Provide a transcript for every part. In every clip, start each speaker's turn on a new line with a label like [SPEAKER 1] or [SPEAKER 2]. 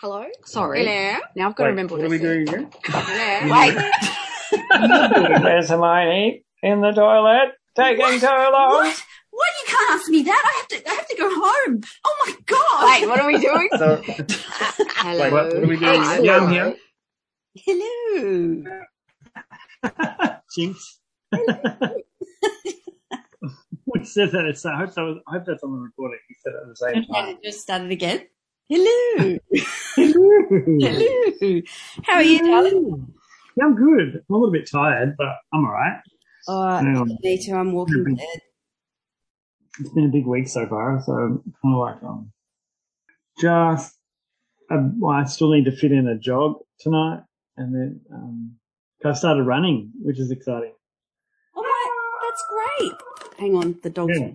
[SPEAKER 1] Hello? Sorry.
[SPEAKER 2] Hello?
[SPEAKER 1] Now I've got to remember
[SPEAKER 3] what
[SPEAKER 1] what,
[SPEAKER 3] are we
[SPEAKER 1] I said.
[SPEAKER 3] doing again?
[SPEAKER 2] Hello?
[SPEAKER 1] Wait.
[SPEAKER 3] There's Hermione in the toilet taking too long.
[SPEAKER 2] What? What? You can't ask me that. I have to. I have to go home. Oh my god.
[SPEAKER 1] Wait, what are we doing?
[SPEAKER 3] So,
[SPEAKER 1] Hello.
[SPEAKER 3] Wait, what- what are we doing?
[SPEAKER 1] Hello.
[SPEAKER 3] Yeah, I'm here.
[SPEAKER 2] Hello.
[SPEAKER 3] Jinx. we said that. It's, I hope that was, I hope that's on the recording. We said it at the same time.
[SPEAKER 2] it just started again. Hello.
[SPEAKER 3] Hello.
[SPEAKER 2] Hello. How are you, darling?
[SPEAKER 3] Yeah, I'm good. I'm a little bit tired, but I'm alright.
[SPEAKER 2] Oh,
[SPEAKER 3] Hang on.
[SPEAKER 2] me too. I'm walking dead.
[SPEAKER 3] It's been a big week so far, so I'm kind of like, um, just, uh, well, I still need to fit in a jog tonight, and then, um, I've started running, which is exciting.
[SPEAKER 2] All right. That's great. Hang on. The dog's
[SPEAKER 3] Yeah.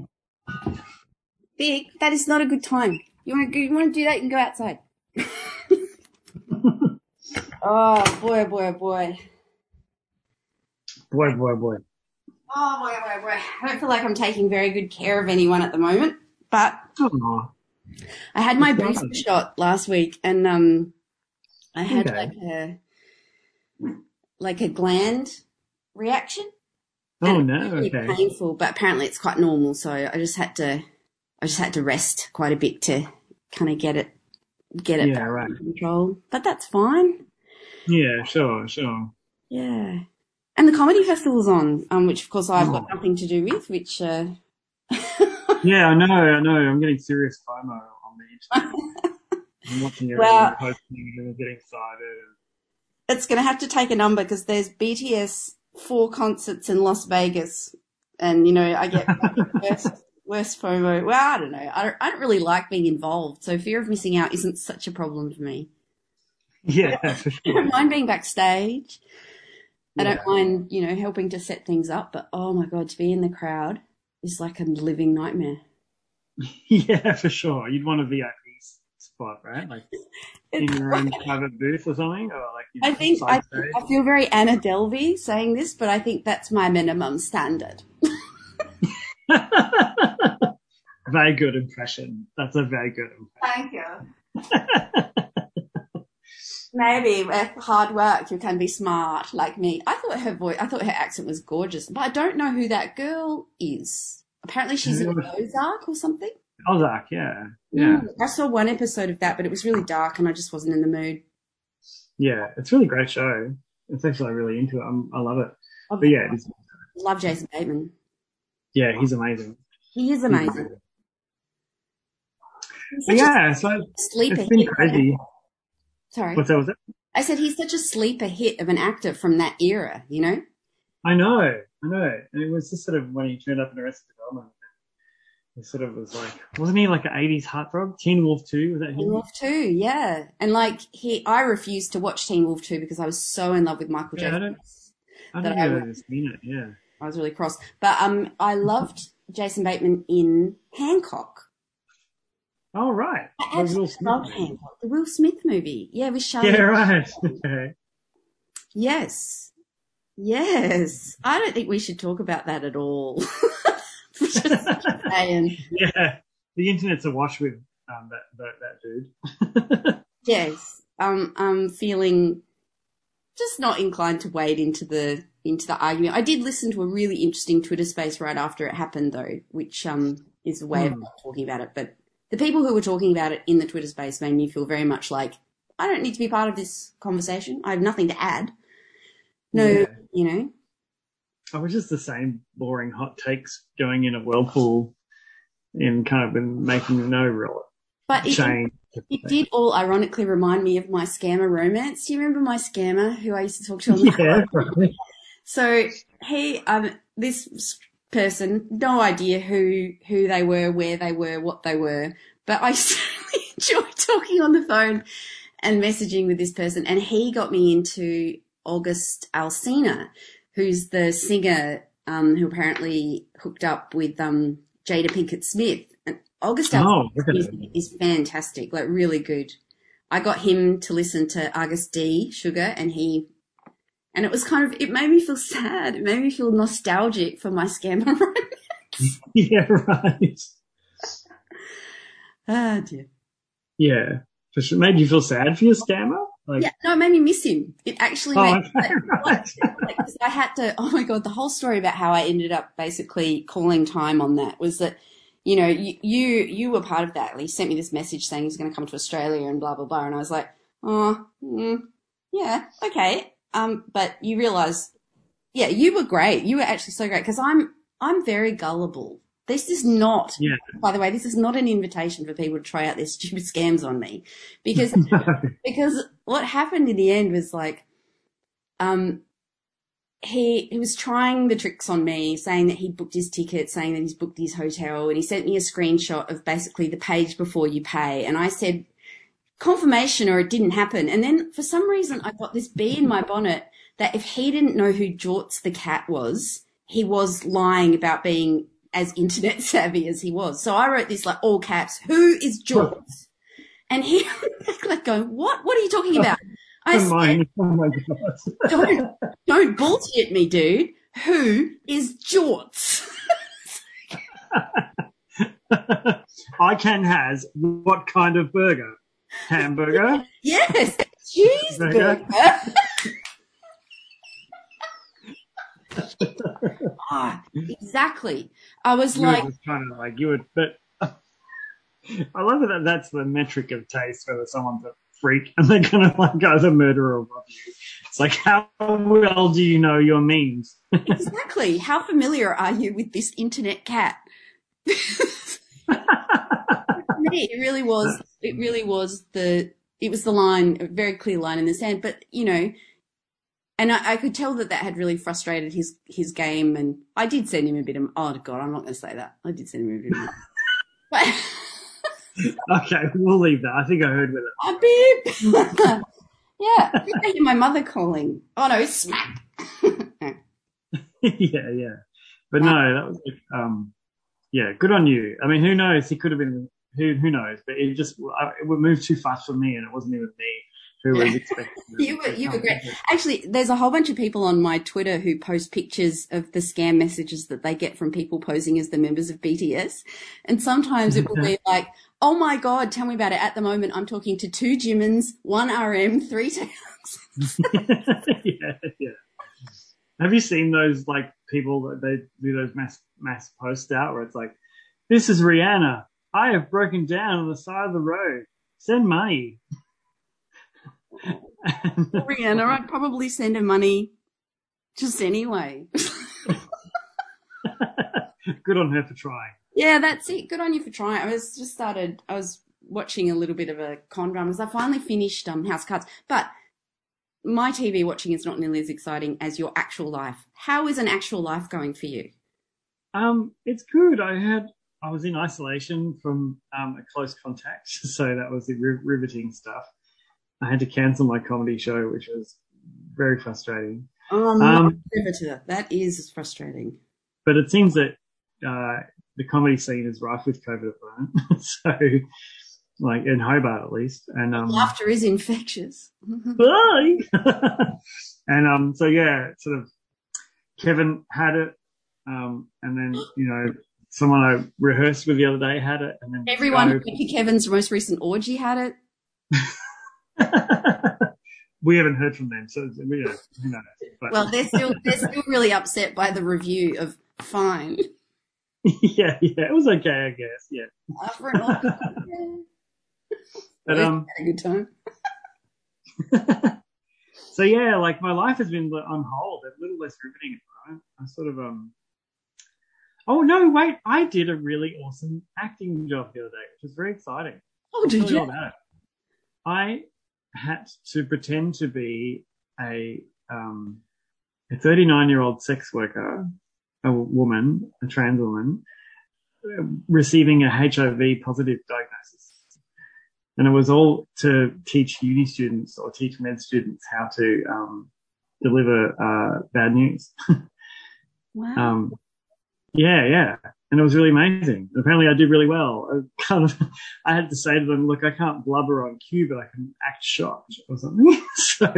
[SPEAKER 2] big. That is not a good time. You want to? You want to do that? You can go outside. oh boy, boy, oh boy.
[SPEAKER 3] Boy, boy, boy.
[SPEAKER 2] Oh boy, boy, boy. I don't feel like I'm taking very good care of anyone at the moment, but
[SPEAKER 3] Oh,
[SPEAKER 2] I had my booster shot last week, and um, I had
[SPEAKER 3] Okay.
[SPEAKER 2] like a like a gland reaction.
[SPEAKER 3] oh no,
[SPEAKER 2] it was really
[SPEAKER 3] okay.
[SPEAKER 2] painful, but apparently it's quite normal. So I just had to, I just had to rest quite a bit to kind of get it, get it
[SPEAKER 3] Yeah,
[SPEAKER 2] back
[SPEAKER 3] right.
[SPEAKER 2] under control. But that's fine.
[SPEAKER 3] Yeah, sure, sure.
[SPEAKER 2] Yeah. And the comedy festival's on, um, which of course I've got
[SPEAKER 3] Oh.
[SPEAKER 2] nothing to do with, which, uh,
[SPEAKER 3] Yeah, I know, I know. I'm getting serious FOMO on the internet. I'm watching everyone
[SPEAKER 2] Well-
[SPEAKER 3] posting and getting excited.
[SPEAKER 2] it's going to have to take a number because there's BTS four concerts in Las Vegas, and you know I get worse, worse FOMO. Well, I don't know. I don't, I don't really like being involved, so fear of missing out isn't such a problem for me.
[SPEAKER 3] Yeah, for
[SPEAKER 2] I don't mind being backstage. I don't mind, you know, helping to set things up, but oh my god, to be in the crowd is like a living nightmare.
[SPEAKER 3] Yeah, for sure. You'd want a VIP spot, right? Like in your own private booth or something, or like
[SPEAKER 2] I think I. I feel very Anna Delvey saying this, but I think that's my minimum standard.
[SPEAKER 3] very good impression. That's a very good impression.
[SPEAKER 2] Thank you. Maybe with hard work you can be smart like me. I thought her voice, I thought her accent was gorgeous, but I don't know who that girl is. Apparently she's in Ozark or something.
[SPEAKER 3] Ozark, yeah. Yeah.
[SPEAKER 2] Mm, I saw one episode of that, but it was really dark and I just wasn't in the mood.
[SPEAKER 3] Yeah. It's a really great show. It's actually really into it. I'm, I love it. But yeah,
[SPEAKER 2] love Jason Bateman.
[SPEAKER 3] Yeah, he's amazing.
[SPEAKER 2] He is amazing. He's
[SPEAKER 3] But
[SPEAKER 2] such
[SPEAKER 3] yeah, so
[SPEAKER 2] sleeper
[SPEAKER 3] it's been
[SPEAKER 2] hit.
[SPEAKER 3] crazy.
[SPEAKER 2] Sorry.
[SPEAKER 3] What's that? Was it?
[SPEAKER 2] I said he's such a sleeper hit of an actor from that era, you know?
[SPEAKER 3] I know, I know. And it was just sort of when he turned up in Arrested Development. He sort of was like, wasn't he like an 80s heartthrob? Teen Wolf 2, was that
[SPEAKER 2] Teen? Wolf 2, yeah. And like he I refused to watch Teen Wolf 2 because I was so in love with Michael
[SPEAKER 3] Yeah, I don't- I
[SPEAKER 2] that
[SPEAKER 3] don't
[SPEAKER 2] I
[SPEAKER 3] know
[SPEAKER 2] would-
[SPEAKER 3] I've seen it, yeah.
[SPEAKER 2] I was really cross. But um I loved Jason Bateman in Hancock.
[SPEAKER 3] Oh, right.
[SPEAKER 2] I
[SPEAKER 3] The Will Smith movie.
[SPEAKER 2] Hancock. The Will Smith movie. Yeah, with Charlie.
[SPEAKER 3] Yeah, right. Okay.
[SPEAKER 2] Yes. Yes. I don't think we should talk about that at all.
[SPEAKER 3] Yeah, the internet's awash with um, that, that, that dude.
[SPEAKER 2] Yes. Um, I'm feeling just not inclined to wade into the into the argument. I did listen to a really interesting Twitter space right after it happened, though, which um is a way of
[SPEAKER 3] Hmm.
[SPEAKER 2] talking about it. But the people who were talking about it in the Twitter space made me feel very much like I don't need to be part of this conversation. I have nothing to add. No,
[SPEAKER 3] Yeah.
[SPEAKER 2] you know.
[SPEAKER 3] I was just the same boring hot takes going in a whirlpool and kind of been making no real
[SPEAKER 2] But it,
[SPEAKER 3] change.
[SPEAKER 2] it did all ironically remind me of my scammer romance. Do you remember my scammer who I used to talk to on the
[SPEAKER 3] Yeah.
[SPEAKER 2] So he, um, this person, no idea who who they were, where they were, what they were, but I certainly enjoyed talking on the phone and messaging with this person. And he got me into August Alsina, who's the singer um, who apparently hooked up with um, Jada Pinkett Smith. And August Alsina
[SPEAKER 3] Oh, at
[SPEAKER 2] is, fantastic, like really good. I got him to listen to Agust D Sugar and he and it was kind of it made me feel sad. It made me feel nostalgic for my scammer romance.
[SPEAKER 3] Yeah, right.
[SPEAKER 2] Ah dear.
[SPEAKER 3] Yeah. For sure. Made you feel sad for your scammer? Like,
[SPEAKER 2] Yeah, no, it made me miss him. It actually
[SPEAKER 3] oh,
[SPEAKER 2] made
[SPEAKER 3] okay, right.
[SPEAKER 2] like, I had to. Oh my god, the whole story about how I ended up basically calling time on that was that, you know, you you, you were part of that. He sent me this message saying he's going to come to Australia and blah blah blah, and I was like, oh, mm, yeah, okay. Um, but you realise, yeah, you were great. You were actually so great because I'm I'm very gullible. This is not,
[SPEAKER 3] Yeah.
[SPEAKER 2] by the way, this is not an invitation for people to try out their stupid scams on me because because what happened in the end was like um he he was trying the tricks on me saying that he'd booked his ticket saying that he's booked his hotel and he sent me a screenshot of basically the page before you pay and i said confirmation or it didn't happen and then for some reason i got this bee in my bonnet that if he didn't know who jorts the cat was he was lying about being as internet savvy as he was so i wrote this like all caps who is jorts and he like going, what? What are you talking about? I said.
[SPEAKER 3] Oh
[SPEAKER 2] don't, don't bullshit me, dude. Who is Jorts?
[SPEAKER 3] I can has what kind of burger? Hamburger?
[SPEAKER 2] yes, cheeseburger. Ah, exactly. I was
[SPEAKER 3] You
[SPEAKER 2] like,
[SPEAKER 3] kind of like you would, but I love that that's the metric of taste, whether someone's a freak and they're gonna like go the murderer above you. It's like how well do you know your memes?
[SPEAKER 2] exactly. How familiar are you with this internet cat? For it really was. It really was the. It was the line, a very clear line in the sand. But you know, and I, I could tell that that had really frustrated his his game. And I did send him a bit of. Oh God, I'm not going to say that. I did send him a bit of. But
[SPEAKER 3] okay, we'll leave that. I think I heard with it.
[SPEAKER 2] a beep. yeah, I think I hear my mother calling. Oh no, smack.
[SPEAKER 3] yeah, yeah. But no, that was um, yeah, good on you. I mean, who knows? He could have been, who who knows? But it just it would move too fast for me, and it wasn't even me who was expecting.
[SPEAKER 2] You were you were great. Actually, there's a whole bunch of people on my Twitter who post pictures of the scam messages that they get from people posing as the members of BTS. And sometimes it will be like, oh my God, tell me about it. At the moment, I'm talking to two Jimins, one RM, three tails.
[SPEAKER 3] yeah, yeah. Have you seen those like people that they do those mass mass posts out where it's like, "This is Rihanna. I have broken down on the side of the road. Send money."
[SPEAKER 2] Rihanna, I'd probably send her money just anyway.
[SPEAKER 3] Good on her for trying.
[SPEAKER 2] yeah, that's it. Good on you for trying. I was just started, I was watching a little bit of a con drama. I finally finished um, House Cards, but my TV watching is not nearly as exciting as your actual life. How is an actual life going for you?
[SPEAKER 3] Um, it's good. I had I was in isolation from um, a close contact, so that was the riveting stuff. I had to cancel my comedy show, which was very frustrating.
[SPEAKER 2] Oh, I'm
[SPEAKER 3] Um,
[SPEAKER 2] that. That is frustrating.
[SPEAKER 3] But it seems that uh, the comedy scene is rife with COVID at the moment. so, like in Hobart at least, and um,
[SPEAKER 2] Laughter is infectious.
[SPEAKER 3] bye. and um, so yeah, sort of Kevin had it, um, and then you know someone I rehearsed with the other day had it, and then
[SPEAKER 2] Everyone
[SPEAKER 3] Joe-
[SPEAKER 2] who went to Kevin's most recent orgy had it.
[SPEAKER 3] we haven't heard from them, so you know, who knows? But
[SPEAKER 2] Well, they're still they're still really upset by the review of Fine.
[SPEAKER 3] yeah, yeah, it was okay, I guess. Yeah,
[SPEAKER 2] for an orgy.
[SPEAKER 3] but um,
[SPEAKER 2] had a good time.
[SPEAKER 3] so yeah, like my life has been on hold, a little less riveting at the moment. I sort of um. Oh no! Wait, I did a really awesome acting job the other day, which was very exciting.
[SPEAKER 2] Oh,
[SPEAKER 3] I'll
[SPEAKER 2] did
[SPEAKER 3] you
[SPEAKER 2] you?
[SPEAKER 3] about it. I had to pretend to be a um, a 39 year old sex worker, a woman, a trans woman, receiving a HIV positive diagnosis. And it was all to teach uni students or teach med students how to um, deliver uh, bad news.
[SPEAKER 2] Wow.
[SPEAKER 3] Um, yeah, yeah. And it was really amazing. Apparently I did really well. I kind of, I had to say to them, look, I can't blubber on cue, but I can act shocked or something. so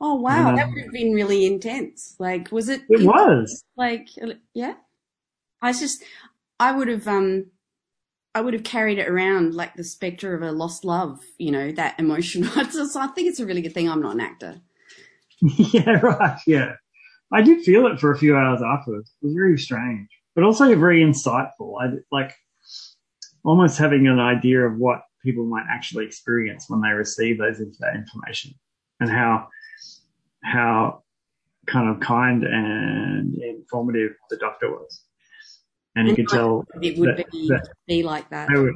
[SPEAKER 2] oh wow,
[SPEAKER 3] um,
[SPEAKER 2] that would have been really intense. Like, was it?
[SPEAKER 3] It was.
[SPEAKER 2] Like, yeah. I just, I would have, um, I would have carried it around like the spectre of a lost love, you know, that emotional. so I think it's a really good thing I'm not an actor.
[SPEAKER 3] yeah, right. Yeah. I did feel it for a few hours afterwards. It was very strange, but also very insightful. I like almost having an idea of what people might actually experience when they receive those that information and how how kind of kind and informative the doctor was. And, you could tell
[SPEAKER 2] it would that, be, that be like that.
[SPEAKER 3] Were,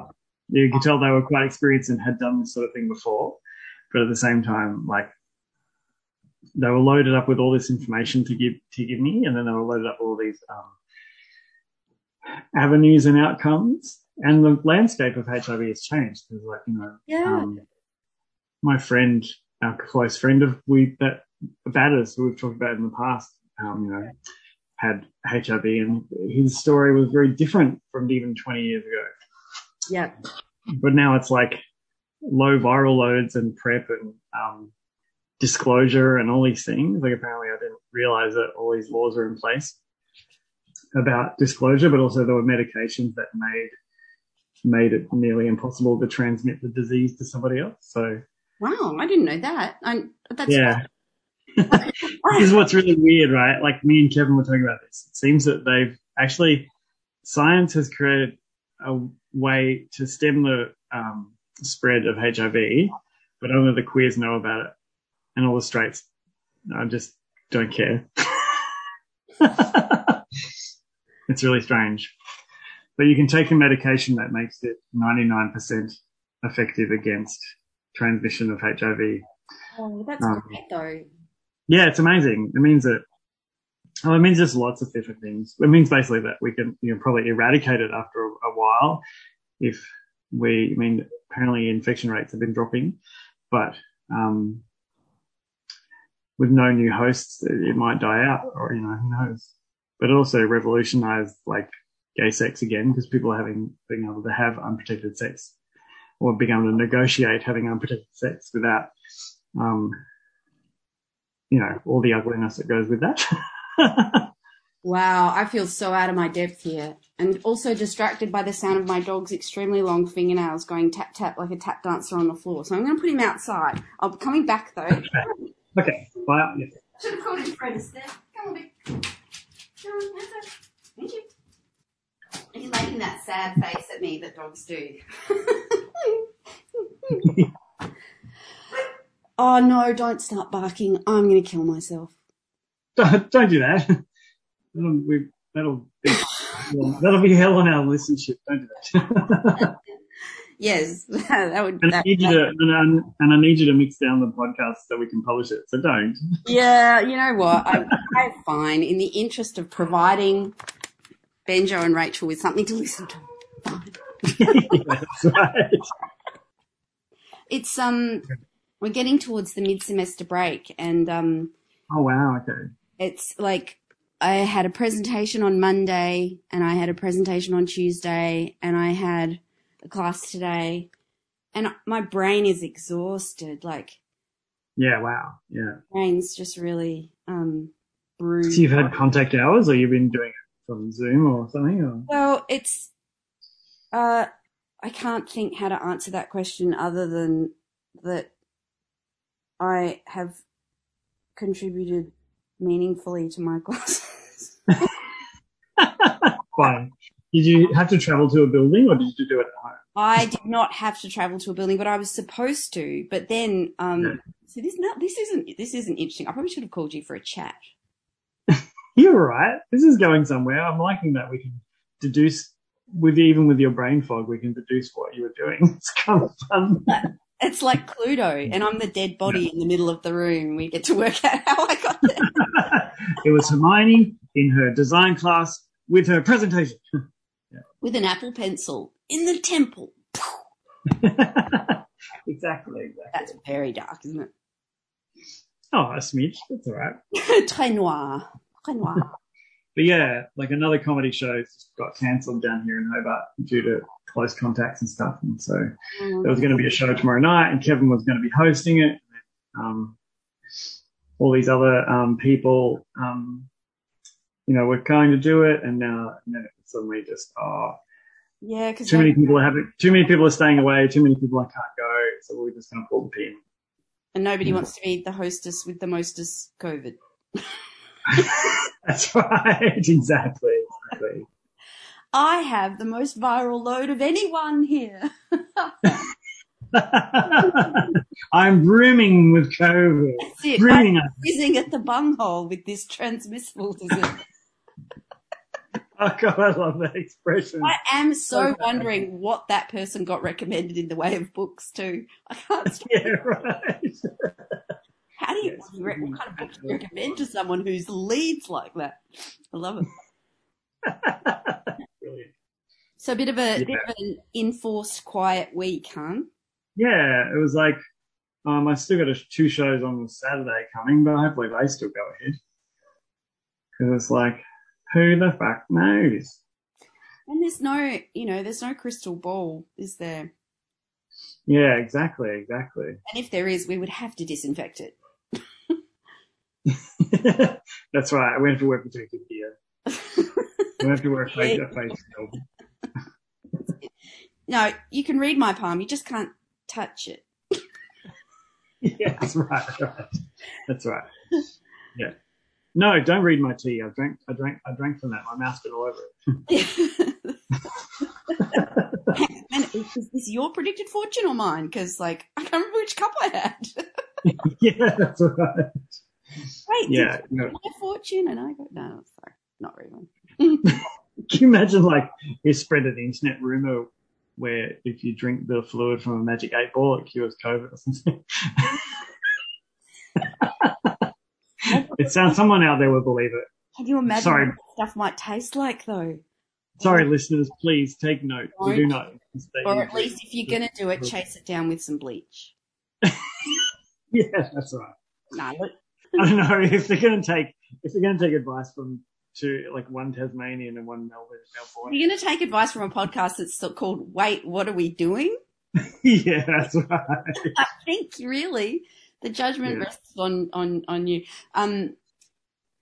[SPEAKER 3] you could tell they were quite experienced and had done this sort of thing before, but at the same time, like they were loaded up with all this information to give to give me, and then they were loaded up with all these um, avenues and outcomes. And the landscape of HIV has changed because, like you know,
[SPEAKER 2] yeah. Um,
[SPEAKER 3] my friend, our close friend of we that Batters, who we've talked about in the past, um, you know, had HIV, and his story was very different from even 20 years ago.
[SPEAKER 2] Yeah.
[SPEAKER 3] But now it's like low viral loads and PrEP and um, disclosure and all these things. Like apparently I didn't realize that all these laws are in place about disclosure, but also there were medications that made made it nearly impossible to transmit the disease to somebody else. So
[SPEAKER 2] wow, I didn't know that. I, that's
[SPEAKER 3] yeah. this is what's really weird, right? Like me and Kevin were talking about this. It seems that they've actually science has created a way to stem the um, spread of HIV, but only the queers know about it and all the straights. I just don't care. it's really strange. But you can take a medication that makes it 99% effective against transmission of HIV.
[SPEAKER 2] Oh, that's um, great though.
[SPEAKER 3] Yeah, it's amazing. It means that, well, it means just lots of different things. It means basically that we can, you know, probably eradicate it after a, a while if we, I mean, apparently infection rates have been dropping, but, um, with no new hosts, it might die out, or you know, who knows. But it also revolutionized like gay sex again because people are having being able to have unprotected sex, or being able to negotiate having unprotected sex without, um, you know, all the ugliness that goes with that.
[SPEAKER 2] wow, I feel so out of my depth here, and also distracted by the sound of my dog's extremely long fingernails going tap tap like a tap dancer on the floor. So I'm going to put him outside. I'll be coming back though.
[SPEAKER 3] Okay. Okay. Bye. Yeah.
[SPEAKER 2] Should have called his friend instead. Come on, big. Come on, Thank you. He's making that sad face at me that dogs do. oh no, don't start barking. I'm going to kill myself.
[SPEAKER 3] Don't, don't do that. That'll, we, that'll, be, that'll be hell on our listenership. Don't do that.
[SPEAKER 2] Yes, that would.
[SPEAKER 3] And, that, I need you to, and, and, I need you to mix down the podcast so we can publish it. So don't.
[SPEAKER 2] Yeah, you know what? I, I'm fine. In the interest of providing Benjo and Rachel with something to listen to. That's right. It's um, we're getting towards the mid-semester break, and um.
[SPEAKER 3] Oh wow! Okay.
[SPEAKER 2] It's like I had a presentation on Monday, and I had a presentation on Tuesday, and I had class today, and my brain is exhausted. Like,
[SPEAKER 3] yeah, wow, yeah,
[SPEAKER 2] brain's just really um bruised.
[SPEAKER 3] So you've had contact hours, or you've been doing it from Zoom or something? Or?
[SPEAKER 2] Well, it's uh, I can't think how to answer that question other than that I have contributed meaningfully to my classes.
[SPEAKER 3] Fine. Did you have to travel to a building or did you do it at home?
[SPEAKER 2] I did not have to travel to a building, but I was supposed to. But then, um, yeah. so this not this isn't this isn't interesting. I probably should have called you for a chat.
[SPEAKER 3] You're right. This is going somewhere. I'm liking that we can deduce with even with your brain fog, we can deduce what you were doing. It's kind of fun.
[SPEAKER 2] It's like Cluedo, and I'm the dead body yeah. in the middle of the room. We get to work out how I got there.
[SPEAKER 3] it was Hermione in her design class with her presentation
[SPEAKER 2] with an apple pencil in the temple.
[SPEAKER 3] exactly, exactly.
[SPEAKER 2] That's very dark, isn't it?
[SPEAKER 3] Oh, a smidge. That's all right.
[SPEAKER 2] Très noir. Très noir.
[SPEAKER 3] but yeah, like another comedy show got cancelled down here in Hobart due to close contacts and stuff. And so mm. there was going to be a show tomorrow night, and Kevin was going to be hosting it. Um, all these other um, people, um, you know, were going to do it, and now, and then it suddenly just, oh,
[SPEAKER 2] Yeah, because
[SPEAKER 3] Too many people are having, too many people are staying away. Too many people I can't go. So we're just going to pull the pin.
[SPEAKER 2] and nobody
[SPEAKER 3] Yeah.
[SPEAKER 2] wants to be the hostess with the mostest COVID.
[SPEAKER 3] That's right. Exactly. Exactly.
[SPEAKER 2] I have the most viral load of anyone here.
[SPEAKER 3] I'm brimming with COVID.
[SPEAKER 2] That's it. I'm
[SPEAKER 3] Brimming.
[SPEAKER 2] at the bunghole with this transmissible disease.
[SPEAKER 3] Oh God, I love that expression.
[SPEAKER 2] I am so wondering what that person got recommended in the way of books too. I can't. stop-
[SPEAKER 3] Yeah, right.
[SPEAKER 2] How do you
[SPEAKER 3] Yes.
[SPEAKER 2] what kind of book do you recommend to someone who's leads like that? I love it.
[SPEAKER 3] Brilliant.
[SPEAKER 2] So a bit of a
[SPEAKER 3] Yeah.
[SPEAKER 2] bit of an enforced quiet week, huh?
[SPEAKER 3] Yeah, it was like, um, I still got a, two shows on Saturday coming, but hopefully they still go ahead. Because it's like, who the fuck knows?
[SPEAKER 2] And there's no, you know, there's no crystal ball, is there?
[SPEAKER 3] Yeah, exactly, exactly.
[SPEAKER 2] And if there is, we would have to disinfect it.
[SPEAKER 3] That's right. We have to wear protective gear. We have to wear a face, a face.
[SPEAKER 2] No, you can read my palm, you just can't touch it.
[SPEAKER 3] Yeah, that's right, right. That's right. Yeah. No, don't read my tea. I drank, I drank, I drank from that. My mouth's been all over it.
[SPEAKER 2] and is this your predicted fortune or mine? Because, like, I can't remember which cup I had.
[SPEAKER 3] yeah, that's right.
[SPEAKER 2] Wait,
[SPEAKER 3] Yeah. No.
[SPEAKER 2] my fortune? And I go, no, sorry, not really.
[SPEAKER 3] Can you imagine like you spread an internet rumor where if you drink the fluid from a magic eight ball, it cures COVID or something? It sounds someone out there will believe it.
[SPEAKER 2] Can you imagine
[SPEAKER 3] Sorry.
[SPEAKER 2] what stuff might taste like, though?
[SPEAKER 3] Sorry, listeners, please take note. We do not.
[SPEAKER 2] Or at least, if you're going to do it, chase it down with some bleach.
[SPEAKER 3] Yeah, that's right.
[SPEAKER 2] Look,
[SPEAKER 3] I don't know if they're going to take if they're going to take advice from two like one Tasmanian and one Melbourne Melbourne.
[SPEAKER 2] you're going to take advice from a podcast that's called "Wait, What Are We Doing?"
[SPEAKER 3] yeah, that's right.
[SPEAKER 2] I think really the judgment
[SPEAKER 3] Yeah.
[SPEAKER 2] rests on on on you. Um,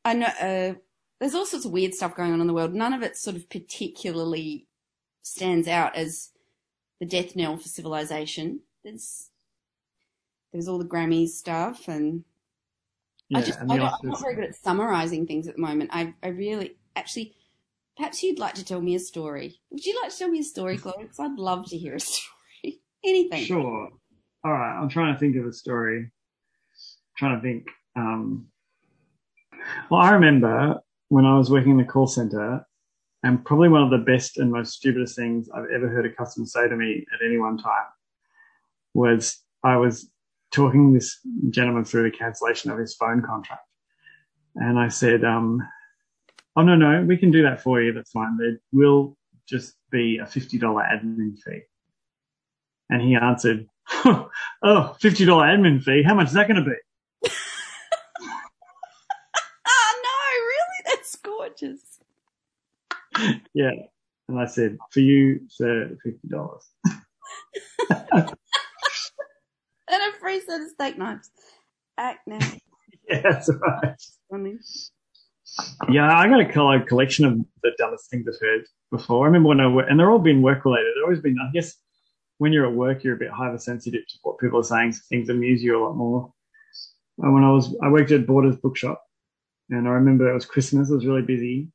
[SPEAKER 2] I know uh, there's all sorts of weird stuff going on in the world. None of it sort of particularly stands out as the death knell for civilization. There's there's all the Grammys stuff, and
[SPEAKER 3] Yeah,
[SPEAKER 2] I just
[SPEAKER 3] and
[SPEAKER 2] I I'm not very good at summarizing things at the moment. I I really actually. Perhaps you'd like to tell me a story. Would you like to tell me a story, Chloe? Because I'd love to hear a story. Anything.
[SPEAKER 3] Sure. All right. I'm trying to think of a story. Trying to think. Um, well, I remember when I was working in the call center, and probably one of the best and most stupidest things I've ever heard a customer say to me at any one time was I was talking this gentleman through the cancellation of his phone contract. And I said, um, Oh, no, no, we can do that for you. That's fine. There will just be a $50 admin fee. And he answered, oh, $50 admin fee. How much is that going to be?
[SPEAKER 2] Oh no, really? That's gorgeous.
[SPEAKER 3] Yeah. And I said, for you, sir, $50.
[SPEAKER 2] And a free set of steak knives. Act now.
[SPEAKER 3] Yeah, that's right.
[SPEAKER 2] Funny.
[SPEAKER 3] Yeah, I got a collection of the dumbest things I've heard before. I remember when I work, and they're all been work related. They've always been, I guess, when you're at work, you're a bit hypersensitive to what people are saying. So things amuse you a lot more. And when I was, I worked at Borders Bookshop, and I remember it was Christmas. It was really busy,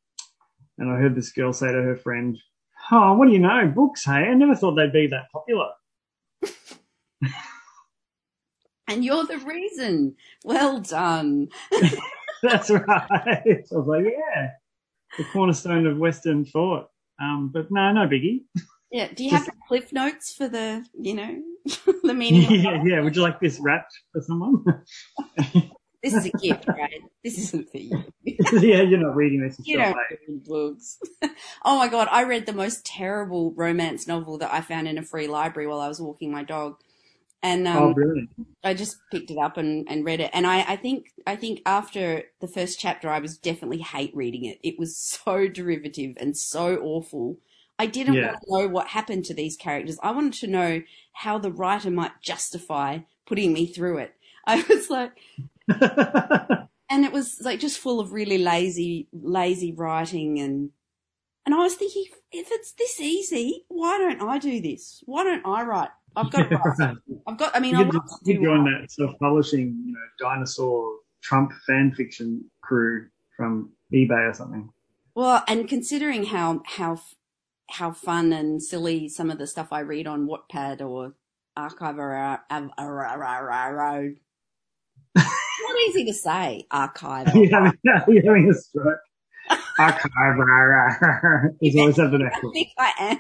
[SPEAKER 3] and I heard this girl say to her friend, "Oh, what do you know? Books, hey? I never thought they'd be that popular."
[SPEAKER 2] And you're the reason. Well done.
[SPEAKER 3] That's right. I was like, "Yeah, the cornerstone of Western thought." Um, but no, no biggie.
[SPEAKER 2] Yeah. Do you have the cliff notes for the, you know, the meaning?
[SPEAKER 3] yeah, yeah. Would you like this wrapped for someone?
[SPEAKER 2] This is a gift, right? This isn't for you.
[SPEAKER 3] yeah, you're not reading this.
[SPEAKER 2] You don't read books. oh my god, I read the most terrible romance novel that I found in a free library while I was walking my dog. And um,
[SPEAKER 3] oh, brilliant.
[SPEAKER 2] I just picked it up and, and read it. And I, I think I think after the first chapter I was definitely hate reading it. It was so derivative and so awful. I didn't
[SPEAKER 3] Yeah.
[SPEAKER 2] want to know what happened to these characters. I wanted to know how the writer might justify putting me through it. I was like and it was like just full of really lazy lazy writing and And I was thinking, if it's this easy, why don't I do this? Why don't I write? I've got, write something. I've got. I mean, I want to do one.
[SPEAKER 3] that self-publishing, you know, dinosaur Trump fan fiction crew from eBay or something.
[SPEAKER 2] Well, and considering how how how fun and silly some of the stuff I read on Wattpad or Archive. Not easy to say, Archive.
[SPEAKER 3] Are you having, a stroke? Archive. Is always an
[SPEAKER 2] I think I am.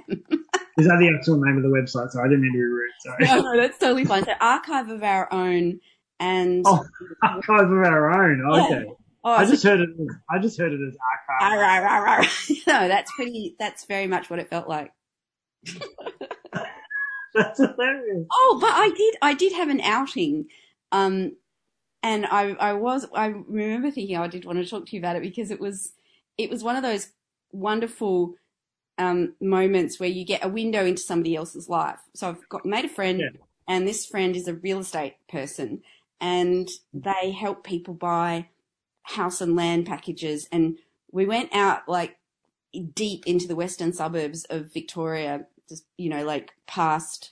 [SPEAKER 3] Is that the actual name of the website? Sorry, I didn't mean to be rude. Sorry.
[SPEAKER 2] No, no, that's totally fine. So Archive of Our Own and
[SPEAKER 3] Oh, Archive of our own. Okay.
[SPEAKER 2] oh,
[SPEAKER 3] I
[SPEAKER 2] so-
[SPEAKER 3] just heard it. I just heard it as archive.
[SPEAKER 2] Ar- ar- ar- ar. no, that's pretty. That's very much what it felt like.
[SPEAKER 3] That's hilarious.
[SPEAKER 2] Oh, but I did. I did have an outing, um, and I, I was. I remember thinking I did want to talk to you about it because it was, it was one of those wonderful um, moments where you get a window into somebody else's life. So I've got made a friend,
[SPEAKER 3] Yeah.
[SPEAKER 2] and this friend is a real estate person, and they help people buy house and land packages. And we went out like deep into the western suburbs of Victoria, just you know, like past.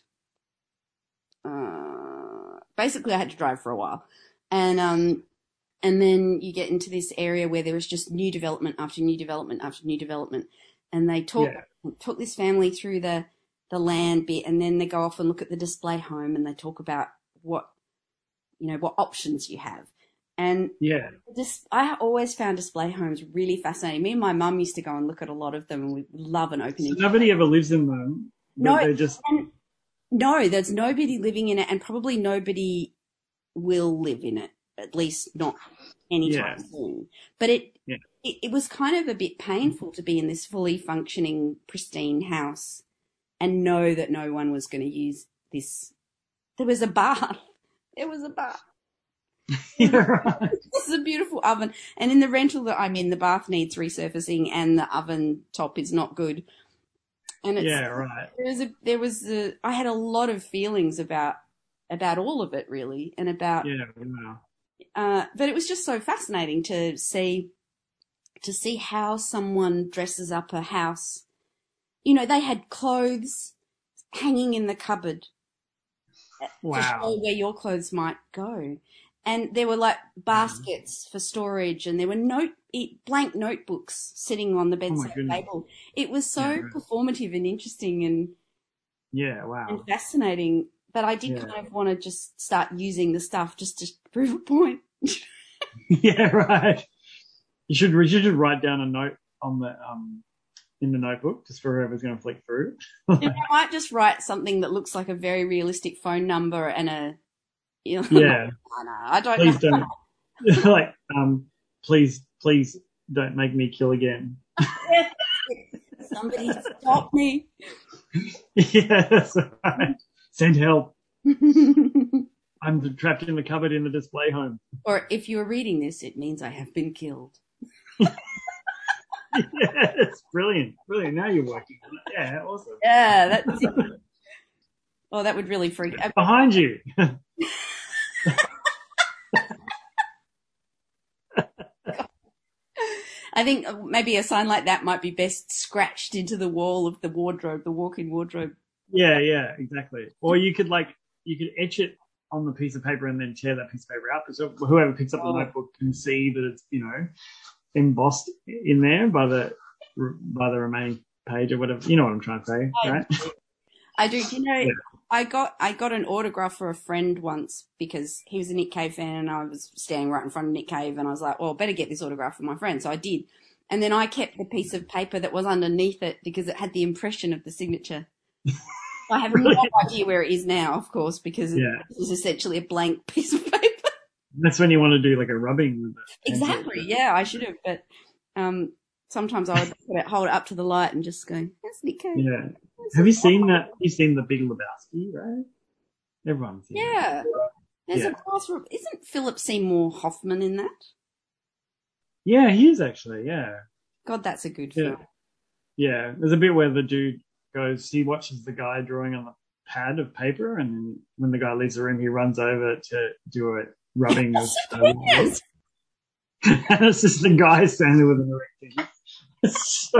[SPEAKER 2] Uh, basically, I had to drive for a while, and um, and then you get into this area where there was just new development after new development after new development, and they talk
[SPEAKER 3] Yeah.
[SPEAKER 2] took this family through the the land bit, and then they go off and look at the display home, and they talk about what you know what options you have, and
[SPEAKER 3] Yeah.
[SPEAKER 2] just I always found display homes really fascinating. Me and my mum used to go and look at a lot of them, and we love an
[SPEAKER 3] So
[SPEAKER 2] opening.
[SPEAKER 3] nobody ever lives in them.
[SPEAKER 2] No.
[SPEAKER 3] They just.
[SPEAKER 2] No, there's nobody living in it, and probably nobody will live in it. At least not anytime
[SPEAKER 3] Yeah.
[SPEAKER 2] soon. But it,
[SPEAKER 3] Yeah.
[SPEAKER 2] it it was kind of a bit painful to be in this fully functioning, pristine house and know that no one was going to use this. There was a bath. There was a bath.
[SPEAKER 3] Right.
[SPEAKER 2] This is a beautiful oven. And in the rental that I'm in, the bath needs resurfacing and the oven top is not good. And it's,
[SPEAKER 3] yeah, right.
[SPEAKER 2] there was a, there was a, I had a lot of feelings about, about all of it really and about,
[SPEAKER 3] Yeah, wow.
[SPEAKER 2] uh, but it was just so fascinating to see, to see how someone dresses up a house. You know, they had clothes hanging in the cupboard to show
[SPEAKER 3] Wow.
[SPEAKER 2] where your clothes might go. And there were like baskets for storage, and there were note blank notebooks sitting on the bedside
[SPEAKER 3] goodness.
[SPEAKER 2] table. It was so
[SPEAKER 3] Yeah.
[SPEAKER 2] performative and interesting and,
[SPEAKER 3] Yeah, wow and
[SPEAKER 2] fascinating that I did
[SPEAKER 3] Yeah.
[SPEAKER 2] kind of want to just start using the stuff just to prove a point.
[SPEAKER 3] yeah, right. You should you should write down a note on the um in the notebook just for whoever's going to flick through.
[SPEAKER 2] And I might just write something that looks like a very realistic phone number and a, you know,
[SPEAKER 3] Yeah,
[SPEAKER 2] I know, I don't
[SPEAKER 3] please
[SPEAKER 2] know.
[SPEAKER 3] don't. like, um, please, please don't make me kill again.
[SPEAKER 2] Somebody stop me.
[SPEAKER 3] yeah, that's right. Send help. I'm trapped in the cupboard in the display home.
[SPEAKER 2] or if you're reading this, it means I have been killed.
[SPEAKER 3] yeah, it's brilliant, brilliant. Now you're working. on it. Yeah, awesome.
[SPEAKER 2] Yeah, that's Oh, that would really freak. uh,
[SPEAKER 3] Behind you.
[SPEAKER 2] I think maybe a sign like that might be best scratched into the wall of the wardrobe, the walk-in wardrobe.
[SPEAKER 3] Yeah, yeah, exactly. Or you could like you could etch it on the piece of paper and then tear that piece of paper out, so whoever picks up the
[SPEAKER 2] Oh.
[SPEAKER 3] notebook can see that it's you know embossed in there by the by the remaining page or whatever. You know what I'm trying to say,
[SPEAKER 2] I-
[SPEAKER 3] right?
[SPEAKER 2] I do. You know,
[SPEAKER 3] Yeah.
[SPEAKER 2] I got I got an autograph for a friend once because he was a Nick Cave fan and I was standing right in front of Nick Cave and I was like, well, I better get this autograph for my friend. So I did. And then I kept the piece of paper that was underneath it because it had the impression of the signature. I have no idea where it is now, of course, because
[SPEAKER 3] Yeah.
[SPEAKER 2] it was essentially a blank piece of paper.
[SPEAKER 3] That's when you want to do like a rubbing with it.
[SPEAKER 2] Exactly. Yeah, I should have. But um, sometimes I would put it, hold it up to the light and just go, "That's Cave."
[SPEAKER 3] Yeah. Have you seen that? You seen the Big Lebowski, right? Everyone's.
[SPEAKER 2] Yeah. There's
[SPEAKER 3] Yeah.
[SPEAKER 2] a class. Isn't Philip Seymour Hoffman in that?
[SPEAKER 3] Yeah, he is actually. Yeah.
[SPEAKER 2] God, that's a good
[SPEAKER 3] Yeah.
[SPEAKER 2] film.
[SPEAKER 3] Yeah, there's a bit where the dude goes, he watches the guy drawing on the pad of paper, and when the guy leaves the room, he runs over to do a rubbing of.
[SPEAKER 2] Um, yes.
[SPEAKER 3] and it's just the guy standing with an erect so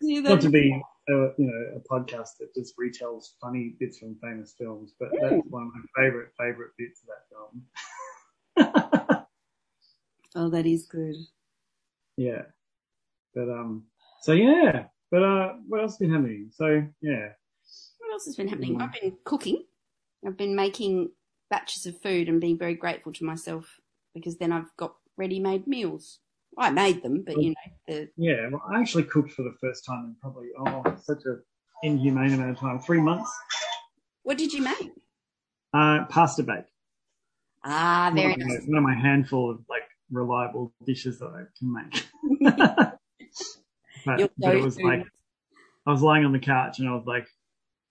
[SPEAKER 3] Not to be a, you know a podcast that just retells funny bits from famous films, but that's one of my favorite favorite bits of that film.
[SPEAKER 2] oh, that is good.
[SPEAKER 3] Yeah but um, so yeah, but uh, what else has been happening? So yeah,
[SPEAKER 2] What else has been happening?
[SPEAKER 3] Mm.
[SPEAKER 2] I've been cooking. I've been making batches of food and being very grateful to myself because then I've got ready-made meals. I made them, but you know, the
[SPEAKER 3] yeah. Well, I actually cooked for the first time in probably oh such a inhumane amount of time, three months.
[SPEAKER 2] what did you make?
[SPEAKER 3] Uh, pasta bake.
[SPEAKER 2] Ah, very
[SPEAKER 3] one, of
[SPEAKER 2] nice.
[SPEAKER 3] my, one of my handful of like reliable dishes that I can make. but, but it was like I was lying on the couch and I was like,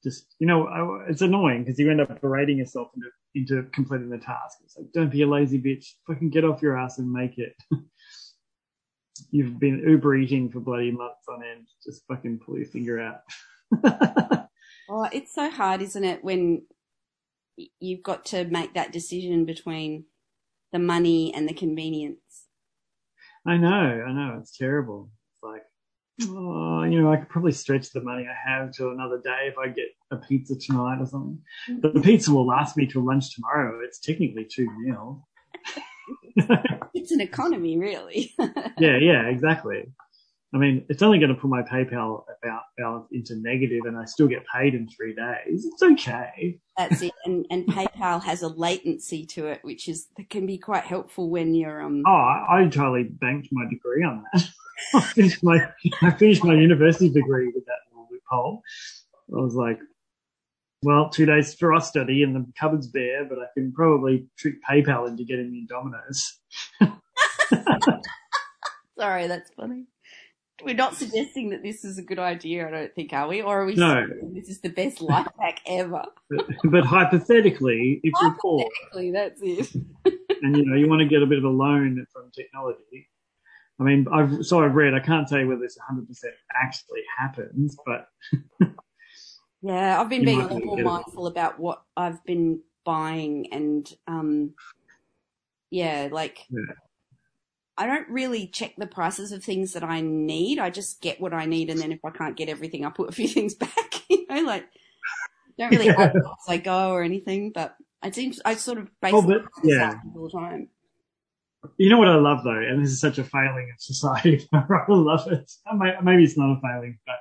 [SPEAKER 3] just you know, I, it's annoying because you end up berating yourself into into completing the task. It's like, don't be a lazy bitch. Fucking get off your ass and make it. You've been Uber eating for bloody months on end. Just fucking pull your finger out.
[SPEAKER 2] Oh, it's so hard, isn't it, when you've got to make that decision between the money and the convenience.
[SPEAKER 3] I know, I know, it's terrible. Oh, you know, I could probably stretch the money I have to another day if I get a pizza tonight or something. But the pizza will last me till lunch tomorrow. It's technically two meals.
[SPEAKER 2] It's an economy, really.
[SPEAKER 3] yeah, yeah, exactly. I mean, it's only going to put my PayPal about balance into negative, and I still get paid in three days. It's okay.
[SPEAKER 2] That's it. And, and PayPal has a latency to it, which is that can be quite helpful when you're um.
[SPEAKER 3] Oh, I, I totally banked my degree on that. I finished my I finished my university degree with that little loophole. I was like, well, two days for us study and the cupboard's bare, but I can probably trick PayPal into getting me Domino's.
[SPEAKER 2] Sorry, that's funny. We're not suggesting that this is a good idea, I don't think, are we? Or are we
[SPEAKER 3] No.
[SPEAKER 2] this is the best life hack ever?
[SPEAKER 3] But, but hypothetically, if you're poor
[SPEAKER 2] Hypothetically, that's it.
[SPEAKER 3] and you know you want to get a bit of a loan from technology, I mean, I've so I've read. I can't tell you whether this 100% actually happens, but
[SPEAKER 2] Yeah, I've been being a lot more mindful about what I've been buying and um yeah, like
[SPEAKER 3] Yeah.
[SPEAKER 2] I don't really check the prices of things that I need. I just get what I need and then if I can't get everything I put a few things back, you know, like don't really
[SPEAKER 3] Yeah.
[SPEAKER 2] add as I go or anything, but I seem I sort of base
[SPEAKER 3] Oh, but- yeah.
[SPEAKER 2] all the time.
[SPEAKER 3] You know what I love though, and this is such a failing of society. I love it. Maybe it's not a failing, but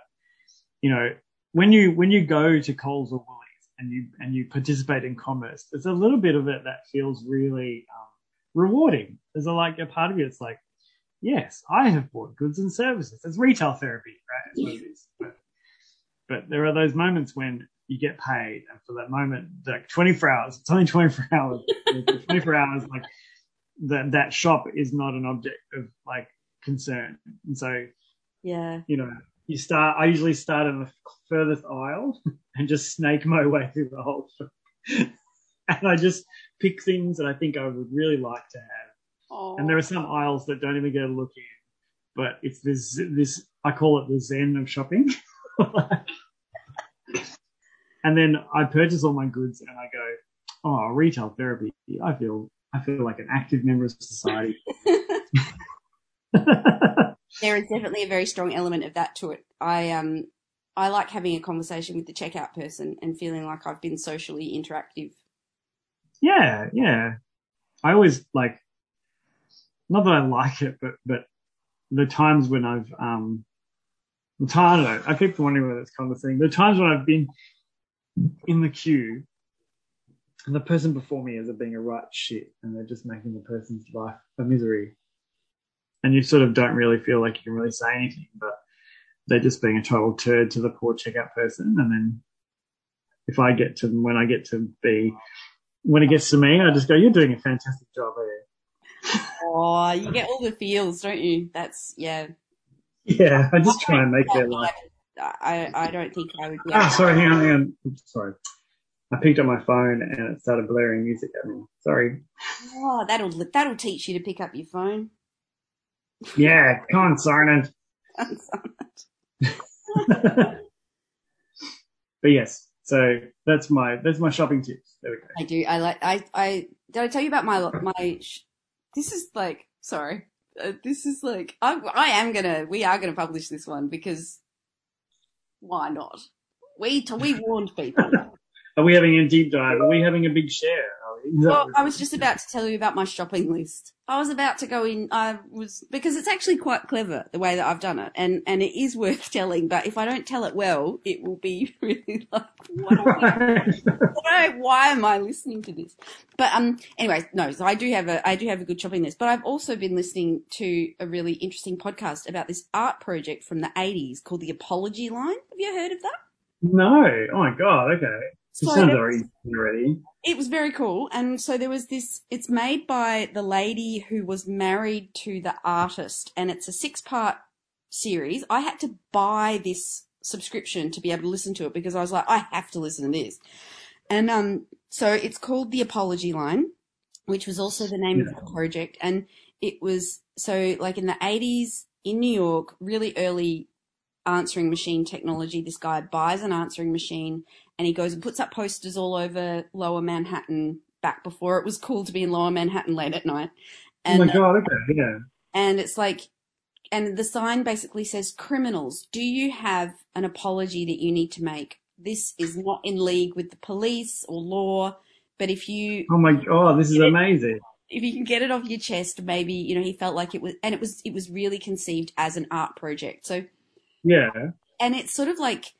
[SPEAKER 3] you know, when you when you go to Coles or Woolies and you and you participate in commerce, there's a little bit of it that feels really um, rewarding. There's a like a part of you. that's like, yes, I have bought goods and services. It's retail therapy, right? But, but there are those moments when you get paid, and for that moment, like 24 hours, it's only 24 hours. 24 hours, like that that shop is not an object of like concern. And so,
[SPEAKER 2] Yeah.
[SPEAKER 3] you know, you start, I usually start in the furthest aisle and just snake my way through the whole shop. and I just pick things that I think I would really like to have.
[SPEAKER 2] Oh.
[SPEAKER 3] And there are some aisles that don't even get a look in, but it's this, this, I call it the zen of shopping. and then I purchase all my goods and I go, oh, retail therapy. I feel, I feel like an active member of society.
[SPEAKER 2] there is definitely a very strong element of that to it. I um I like having a conversation with the checkout person and feeling like I've been socially interactive.
[SPEAKER 3] Yeah, yeah. I always like, not that I like it, but but the times when I've um, I don't know. I keep wondering whether it's kind of thing. The times when I've been in the queue, and the person before me is being a right shit, and they're just making the person's life a misery, and you sort of don't really feel like you can really say anything, but they're just being a total turd to the poor checkout person, and then if I get to when I get to be when it gets to me, I just go, "You're doing a fantastic job here."
[SPEAKER 2] Oh, you get all the feels, don't you? That's yeah.
[SPEAKER 3] Yeah, I just try and make their life.
[SPEAKER 2] I I don't think I would be.
[SPEAKER 3] Ah, sorry, hang on, hang on. Oops, sorry. I picked up my phone and it started blaring music at me. Sorry.
[SPEAKER 2] Oh, that'll that'll teach you to pick up your phone.
[SPEAKER 3] Yeah, come on, Sarnant. but yes, so that's my that's my shopping tips. There we go.
[SPEAKER 2] I do. I like. I. I. Did I tell you about my my? sh- This is like. Sorry. Uh, this is like. I. I am gonna. We are gonna publish this one because Why not? We we warned people.
[SPEAKER 3] Are we having a deep dive? Are we having a big share?
[SPEAKER 2] Well, I was just about to tell you about my shopping list. I was about to go in. I was because it's actually quite clever the way that I've done it, and and it is worth telling. But if I don't tell it well, it will be really like I why, why am I listening to this? But um, anyway, no. So I do have a I do have a good shopping list, but I've also been listening to a really interesting podcast about this art project from the '80s called the Apology Line. Have you heard of that?
[SPEAKER 3] no. Oh my god. Okay. It
[SPEAKER 2] So
[SPEAKER 3] sounds already.
[SPEAKER 2] It was very cool. And so there was this, it's made by the lady who was married to the artist, and it's a six part series. I had to buy this subscription to be able to listen to it because I was like, I have to listen to this. And um, so it's called The Apology Line, which was also the name
[SPEAKER 3] Yeah.
[SPEAKER 2] of the project. And it was so like in the 80s in New York, really early answering machine technology. This guy buys an answering machine and he goes and puts up posters all over lower Manhattan back before it was cool to be in lower Manhattan late at night. And
[SPEAKER 3] oh my uh, god. Okay. Yeah.
[SPEAKER 2] and it's like and the sign basically says criminals do you have an apology that you need to make this is not in league with the police or law but if you
[SPEAKER 3] Oh my. Oh, this is amazing.
[SPEAKER 2] if you can get it off your chest maybe you know he felt like it was and it was it was really conceived as an art project so
[SPEAKER 3] Yeah.
[SPEAKER 2] and it's sort of like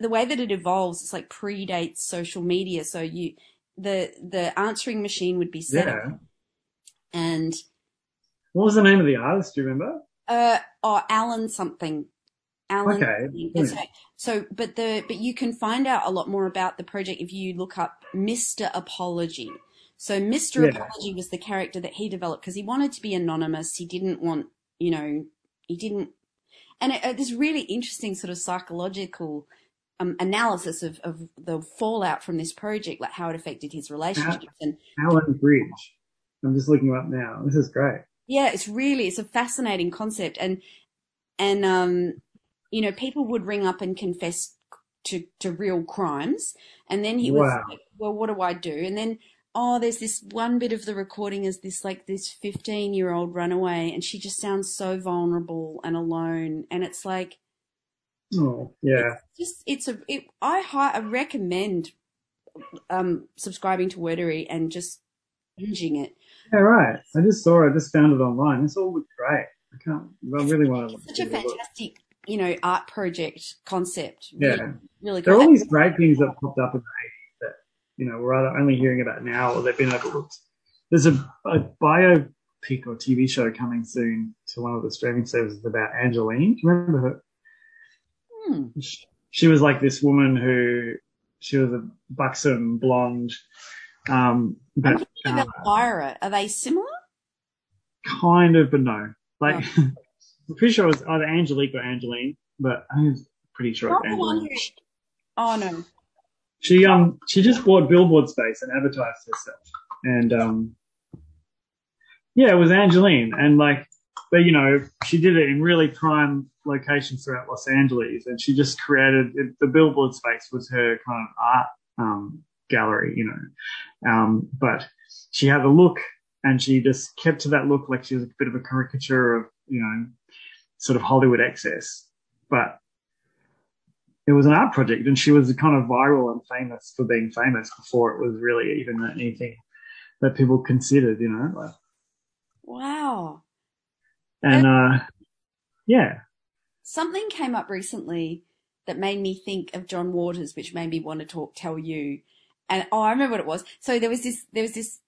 [SPEAKER 2] the way that it evolves it's like predates social media so you the the answering machine would be set
[SPEAKER 3] Yeah.
[SPEAKER 2] up and
[SPEAKER 3] What was the name of the artist? Do you remember?
[SPEAKER 2] Uh, oh, Allan something. Allan.
[SPEAKER 3] Okay,
[SPEAKER 2] something.
[SPEAKER 3] yeah.
[SPEAKER 2] So, but the but you can find out a lot more about the project if you look up Mr. Apology. So, Mr.
[SPEAKER 3] Yeah.
[SPEAKER 2] Apology was the character that he developed because he wanted to be anonymous. He didn't want, you know, he didn't. And it, uh, this really interesting sort of psychological um, analysis of, of the fallout from this project, like how it affected his relationships and
[SPEAKER 3] Allan Bridge. I'm just looking up now. This is great.
[SPEAKER 2] yeah, it's really it's a fascinating concept, and and um, you know, people would ring up and confess to to real crimes, and then he was
[SPEAKER 3] Wow.
[SPEAKER 2] like, well, what do I do? And then oh, there's this one bit of the recording is this like this 15 year old runaway, and she just sounds so vulnerable and alone, and it's like
[SPEAKER 3] Oh, yeah.
[SPEAKER 2] just it's a it, I hi- I recommend um subscribing to Wondery and just binging it.
[SPEAKER 3] Yeah, right. I just saw it. I just found it online. This all great. I can't. I really want to.
[SPEAKER 2] It's such a fantastic, you know, art project concept.
[SPEAKER 3] Yeah.
[SPEAKER 2] Really, really
[SPEAKER 3] There are all these great things that popped up in the 80s that, you know, we're either only hearing about now or they've been overlooked. There's a, a biopic or TV show coming soon to one of the streaming services about Angelyne. Do you remember her?
[SPEAKER 2] Hmm.
[SPEAKER 3] She, was like this woman who, she was a buxom blonde, um, but
[SPEAKER 2] thinking
[SPEAKER 3] uh,
[SPEAKER 2] about Lyra. Are they similar?
[SPEAKER 3] kind of, but no. Like, I'm pretty sure it was either Angelique or Angelyne, but I'm pretty sure
[SPEAKER 2] Not
[SPEAKER 3] it's
[SPEAKER 2] Angelyne. Oh no.
[SPEAKER 3] She um she just bought billboard space and advertised herself. And um yeah, it was Angelyne and like but you know, she did it in really prime locations throughout Los Angeles and she just created it, the billboard space was her kind of art um gallery, you know. Um but she had a look and she just kept to that look like she was a bit of a caricature of, you know, sort of Hollywood excess. But it was an art project and she was kind of viral and famous for being famous before it was really even anything that people considered, you know. Like,
[SPEAKER 2] Wow.
[SPEAKER 3] and uh yeah.
[SPEAKER 2] Something came up recently that made me think of John Waters, which made me want to talk, tell you. And oh, I remember what it was. So there was this, there was this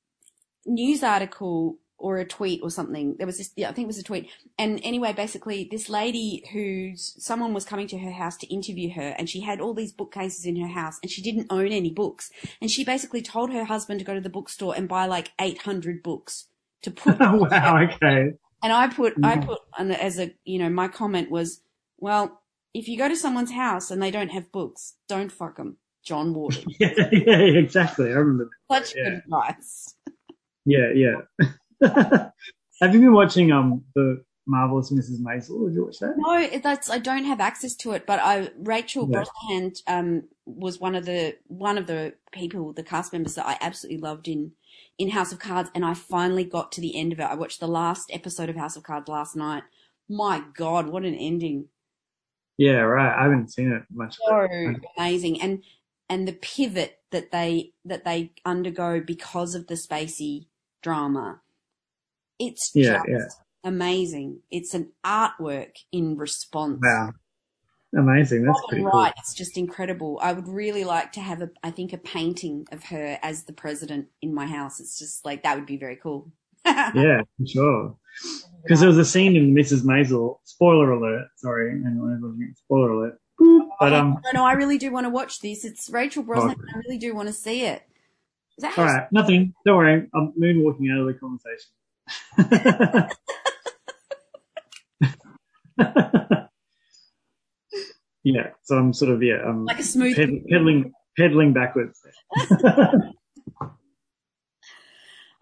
[SPEAKER 2] news article or a tweet or something. There was this, yeah, I think it was a tweet. And anyway, basically, this lady who's someone was coming to her house to interview her, and she had all these bookcases in her house, and she didn't own any books. And she basically told her husband to go to the bookstore and buy like 800 books to put.
[SPEAKER 3] wow, okay.
[SPEAKER 2] And I put, I put, and as a, you know, my comment was, well, if you go to someone's house and they don't have books, don't fuck them. John Waters.
[SPEAKER 3] Yeah, yeah, exactly. I remember.
[SPEAKER 2] Such
[SPEAKER 3] Yeah.
[SPEAKER 2] good advice.
[SPEAKER 3] Yeah, yeah. Have you been watching um the marvelous Mrs. Maisel? Did you watch that?
[SPEAKER 2] No, that's I don't have access to it, but I Rachel
[SPEAKER 3] Yeah.
[SPEAKER 2] Brosnahan um was one of the one of the people, the cast members that I absolutely loved in in House of Cards, and I finally got to the end of it. I watched the last episode of House of Cards last night. My God, what an ending!
[SPEAKER 3] Yeah, right. I haven't seen it much.
[SPEAKER 2] so amazing and and the pivot that they that they undergo because of the spacey drama it's
[SPEAKER 3] Yeah,
[SPEAKER 2] just
[SPEAKER 3] yeah.
[SPEAKER 2] amazing it's an artwork in response
[SPEAKER 3] Wow. Amazing. That's pretty cool.
[SPEAKER 2] It's just incredible. I would really like to have a, I think, a painting of her as the president in my house. It's just like that would be very cool.
[SPEAKER 3] Yeah, for sure. Because there was a scene in Mrs. Maisel. Spoiler alert. Sorry, spoiler alert. But um,
[SPEAKER 2] no, no, I really do want to watch this. It's Rachel Brosnahan.
[SPEAKER 3] Okay.
[SPEAKER 2] I really do want to see it. Is that
[SPEAKER 3] all
[SPEAKER 2] how
[SPEAKER 3] nothing. Don't worry. I'm moonwalking out of the conversation. yeah, so I'm sort of yeah, I'm
[SPEAKER 2] like a smooth?
[SPEAKER 3] ped- pedaling pedaling backwards.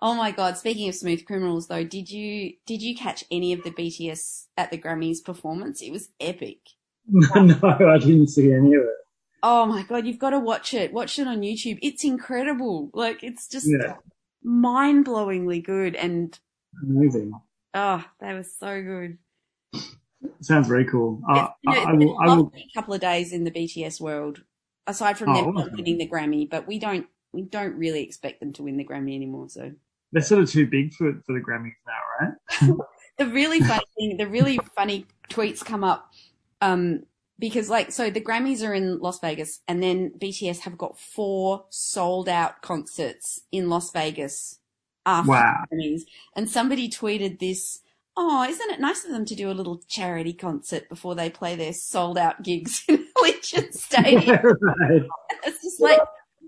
[SPEAKER 2] Oh my god! Speaking of smooth criminals, though, did you did you catch any of the BTS at the Grammys performance? It was epic.
[SPEAKER 3] no, I didn't see any of it.
[SPEAKER 2] Oh my god! You've got to watch it. Watch it on YouTube. It's incredible. Like it's just
[SPEAKER 3] Yeah,
[SPEAKER 2] mind blowingly good, and
[SPEAKER 3] amazing.
[SPEAKER 2] oh, they were so good.
[SPEAKER 3] Sounds very cool. Uh, I,
[SPEAKER 2] a-
[SPEAKER 3] I will.
[SPEAKER 2] a
[SPEAKER 3] I will.
[SPEAKER 2] lovely couple of days in the BTS world, aside from
[SPEAKER 3] Oh,
[SPEAKER 2] them winning the Grammy, but we don't we don't really expect them to win the Grammy anymore. So
[SPEAKER 3] They're sort of too big for for the Grammys now, right?
[SPEAKER 2] the really funny thing, the really funny tweets come up, um, because like so the Grammys are in Las Vegas, and then BTS have got four sold out concerts in Las Vegas after
[SPEAKER 3] Wow.
[SPEAKER 2] the Grammys, and somebody tweeted this. Oh, isn't it nice of them to do a little charity concert before they play their sold out gigs in Allegiant Stadium?
[SPEAKER 3] right.
[SPEAKER 2] it's just like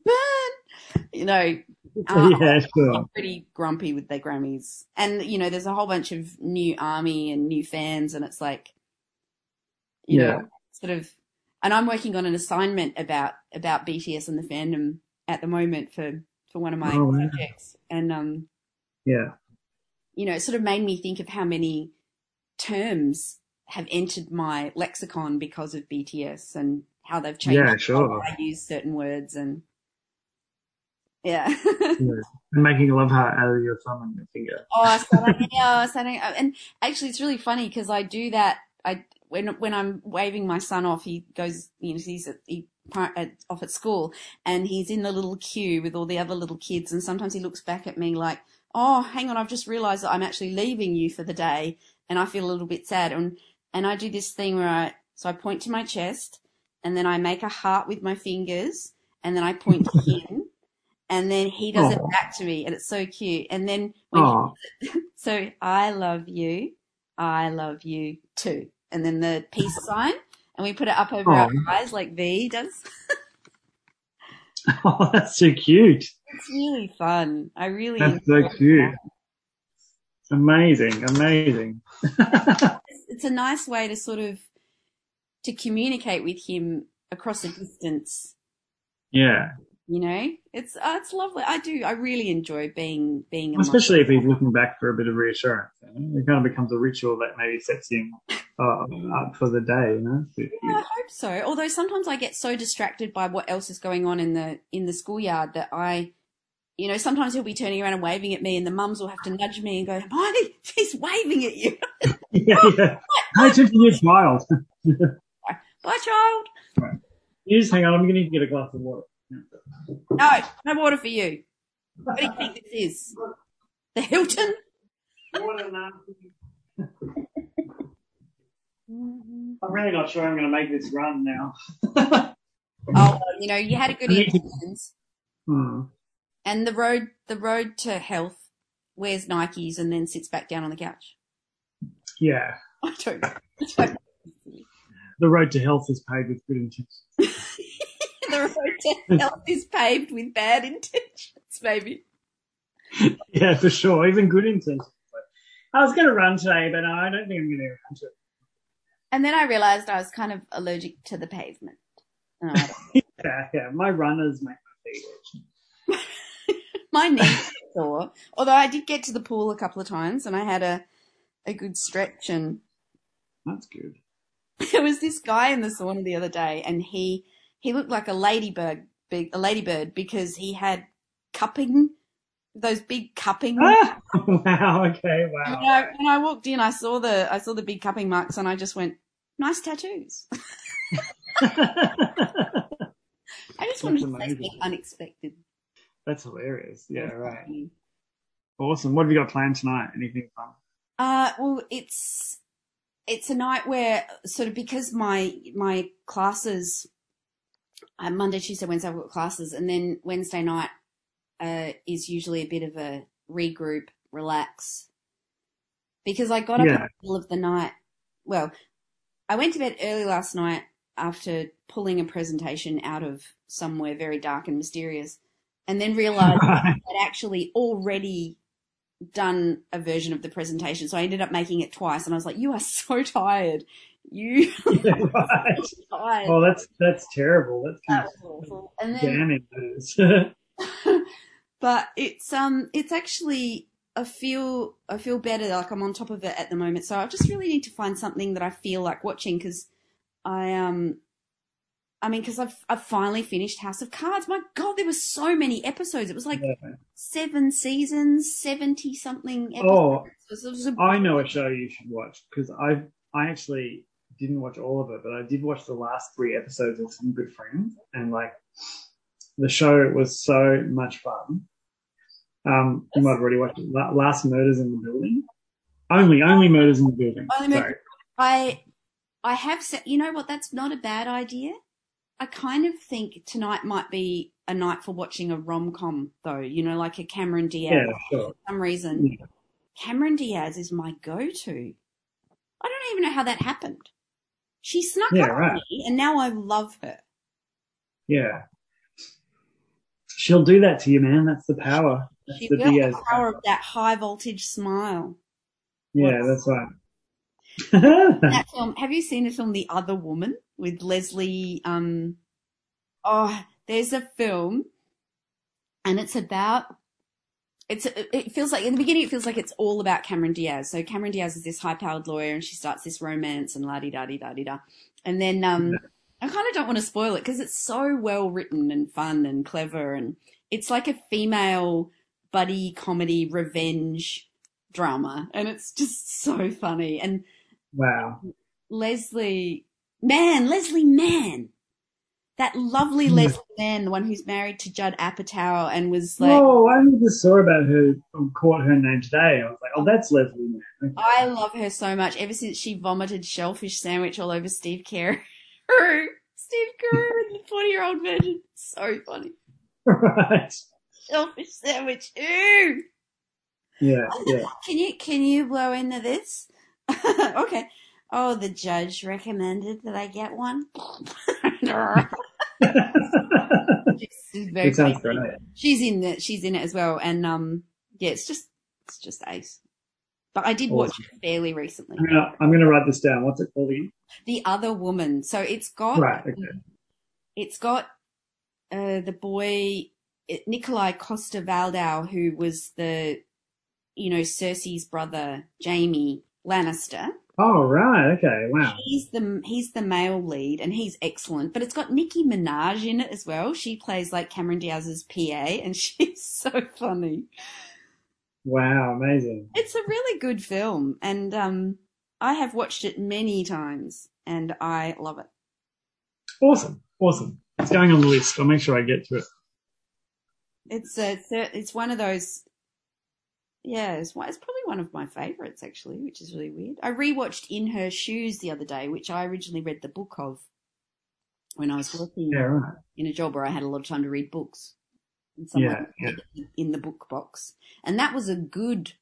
[SPEAKER 2] burn, you know. Uh,
[SPEAKER 3] yeah, sure.
[SPEAKER 2] I'm pretty grumpy with their Grammys, and you know, there's a whole bunch of new army and new fans, and it's like, you
[SPEAKER 3] Yeah.
[SPEAKER 2] know, sort of. And I'm working on an assignment about about BTS and the fandom at the moment for for one of my
[SPEAKER 3] Oh, wow.
[SPEAKER 2] projects, and um,
[SPEAKER 3] Yeah.
[SPEAKER 2] you know, it sort of made me think of how many terms have entered my lexicon because of BTS and how they've changed
[SPEAKER 3] Yeah,
[SPEAKER 2] how
[SPEAKER 3] sure.
[SPEAKER 2] I use certain words and yeah.
[SPEAKER 3] And making a love heart out of your thumb and your finger.
[SPEAKER 2] oh, starting, yeah, starting, and actually, it's really funny because I do that. I when when I'm waving my son off, he goes, you know, he's at, he at, off at school, and he's in the little queue with all the other little kids, and sometimes he looks back at me like, "Oh, hang on, I've just realised that I'm actually leaving you for the day," and I feel a little bit sad, and and I do this thing where I so I point to my chest, and then I make a heart with my fingers, and then I point to him. And then he does it back to me, and it's so cute. And then so I love you. I love you too. And then the peace sign. And we put it up over our eyes like V does.
[SPEAKER 3] oh, that's so cute.
[SPEAKER 2] It's really fun. I really
[SPEAKER 3] That's so cute.
[SPEAKER 2] that.
[SPEAKER 3] Amazing, amazing.
[SPEAKER 2] It's, it's a nice way to sort of to communicate with him across a distance.
[SPEAKER 3] yeah,
[SPEAKER 2] You know, it's uh, it's lovely. I do. I really enjoy being being. among-
[SPEAKER 3] especially if he's looking back for a bit of reassurance. You know? It kind of becomes a ritual that maybe sets him uh, up for the day. You know,
[SPEAKER 2] Yeah, I hope so. Although sometimes I get so distracted by what else is going on in the in the schoolyard that I, you know, sometimes he'll be turning around and waving at me, and the mums will have to nudge me and go, "Hermione, he's waving at you."
[SPEAKER 3] yeah, yeah. Hi, to your child.
[SPEAKER 2] Bye, child.
[SPEAKER 3] You just hang on. I'm going to get a glass of water.
[SPEAKER 2] No, no water for you. What do you think this is? The Hilton?
[SPEAKER 3] I'm really not sure I'm going to make this run now.
[SPEAKER 2] Oh, you know, you had a good
[SPEAKER 3] I need to-
[SPEAKER 2] experience,
[SPEAKER 3] Hmm.
[SPEAKER 2] and the road the road to health wears Nikes and then sits back down on the couch.
[SPEAKER 3] Yeah,
[SPEAKER 2] I don't. I don't
[SPEAKER 3] the road to health is paved with good intentions.
[SPEAKER 2] the road to health is paved with bad intentions, maybe.
[SPEAKER 3] Yeah, for sure. Even good intentions. I was going to run today, but no, I don't think I'm going to run today.
[SPEAKER 2] And then I realized I was kind of allergic to the pavement.
[SPEAKER 3] Yeah, yeah. My runners make my feet itch.
[SPEAKER 2] my knees sore. Although I did get to the pool a couple of times and I had a, a good stretch and
[SPEAKER 3] That's good.
[SPEAKER 2] there was this guy in the sauna the other day and he he looked like a ladybird big a ladybird because he had cupping those big cupping
[SPEAKER 3] Ah! wow. Okay.
[SPEAKER 2] And
[SPEAKER 3] Wow.
[SPEAKER 2] when I, when I walked in, I saw the I saw the big cupping marks, and I just went, nice tattoos. I just wanted to say
[SPEAKER 3] amazing.
[SPEAKER 2] something unexpected.
[SPEAKER 3] That's hilarious. Yeah, right. Awesome. What have you got planned tonight? Anything fun?
[SPEAKER 2] Uh, well, it's it's a night where sort of because my my classes uh, Monday, Tuesday, Wednesday I've got classes, and then Wednesday night uh, is usually a bit of a regroup, relax. Because I got up in the middle of the night. Well, I went to bed early last night after pulling a presentation out of somewhere very dark and mysterious, and then realized I'd actually already done a version of the presentation. So I ended up making it twice and I was like, you are so tired. You
[SPEAKER 3] yeah, right.
[SPEAKER 2] tired.
[SPEAKER 3] Oh, that's that's terrible. That's
[SPEAKER 2] That was awful. And then,
[SPEAKER 3] damning
[SPEAKER 2] but it's, um, it's actually, I feel, I feel better. Like I'm on top of it at the moment. So I just really need to find something that I feel like watching because I, um, I mean, because I've I've finally finished House of Cards. My God, there were so many episodes. It was like
[SPEAKER 3] Yeah.
[SPEAKER 2] seven seasons, seventy something episodes.
[SPEAKER 3] Oh,
[SPEAKER 2] It was- it was a-
[SPEAKER 3] I know a show you should watch because I I actually didn't watch all of it, but I did watch the last three episodes of Some Good Friends, and like the show was so much fun. Um, you might have already watched it. Last Murders in the Building. Only, only Murders in the Building.
[SPEAKER 2] Only
[SPEAKER 3] Sorry.
[SPEAKER 2] I I have said, you know what? That's not a bad idea. I kind of think tonight might be a night for watching a rom com, though. You know, like a Cameron Diaz.
[SPEAKER 3] Yeah, sure.
[SPEAKER 2] For some reason,
[SPEAKER 3] Yeah.
[SPEAKER 2] Cameron Diaz is my go to. I don't even know how that happened. She snuck
[SPEAKER 3] Yeah,
[SPEAKER 2] up on
[SPEAKER 3] right.
[SPEAKER 2] me, and now I love her.
[SPEAKER 3] Yeah. She'll do that to you, man. That's the power. That's
[SPEAKER 2] She
[SPEAKER 3] the
[SPEAKER 2] will the power of that high voltage smile.
[SPEAKER 3] Yeah, that's right.
[SPEAKER 2] that film. Have you seen the film The Other Woman with Leslie? Um, oh, there's a film, and it's about. It's it feels like in the beginning it feels like it's all about Cameron Diaz. So Cameron Diaz is this high-powered lawyer, and she starts this romance and la di da di da di da, and then um, I kind of don't want to spoil it because it's so well written and fun and clever, and it's like a female buddy comedy revenge drama, and it's just so funny and.
[SPEAKER 3] wow.
[SPEAKER 2] Leslie, man, Leslie Mann. That lovely
[SPEAKER 3] Hmm.
[SPEAKER 2] Leslie Mann, the one who's married to Judd Apatow and was like,
[SPEAKER 3] oh, I only just saw about her, caught her name today. I was like, oh, that's Leslie Mann. Okay.
[SPEAKER 2] I love her so much ever since she vomited shellfish sandwich all over Steve Carell. Steve Carell in the 40 year old Virgin. So funny.
[SPEAKER 3] right.
[SPEAKER 2] Shellfish sandwich. Ew.
[SPEAKER 3] Yeah, yeah.
[SPEAKER 2] Can you, can you blow into this? okay. Oh, the judge recommended that I get one. She's very
[SPEAKER 3] it sounds great.
[SPEAKER 2] She's in it. She's in it as well, and um, yeah, it's just it's just ace. But I did watch it fairly recently.
[SPEAKER 3] I'm gonna, I'm gonna write this down. What's it called again?
[SPEAKER 2] The other woman. So it's got
[SPEAKER 3] Right, okay.
[SPEAKER 2] it's got uh the boy Nikolaj Coster-Waldau, who was the you know Cersei's brother, Jaime Lannister.
[SPEAKER 3] Oh, right, okay, wow.
[SPEAKER 2] He's the he's the male lead, and he's excellent. But it's got Nicki Minaj in it as well. She plays like Cameron Diaz's PA, and she's so funny.
[SPEAKER 3] Wow, amazing.
[SPEAKER 2] It's a really good film, and um, I have watched it many times, and I love it.
[SPEAKER 3] Awesome, awesome. It's going on the list. I'll make sure I get to it.
[SPEAKER 2] It's a, it's a- it's one of those. Yeah, it's, it's probably one of my favorites actually, which is really weird. I rewatched In Her Shoes the other day, which I originally read the book of when I was working
[SPEAKER 3] Yeah, right.
[SPEAKER 2] in a job where I had a lot of time to read books.
[SPEAKER 3] Yeah, yeah.
[SPEAKER 2] in the book box, and that was a good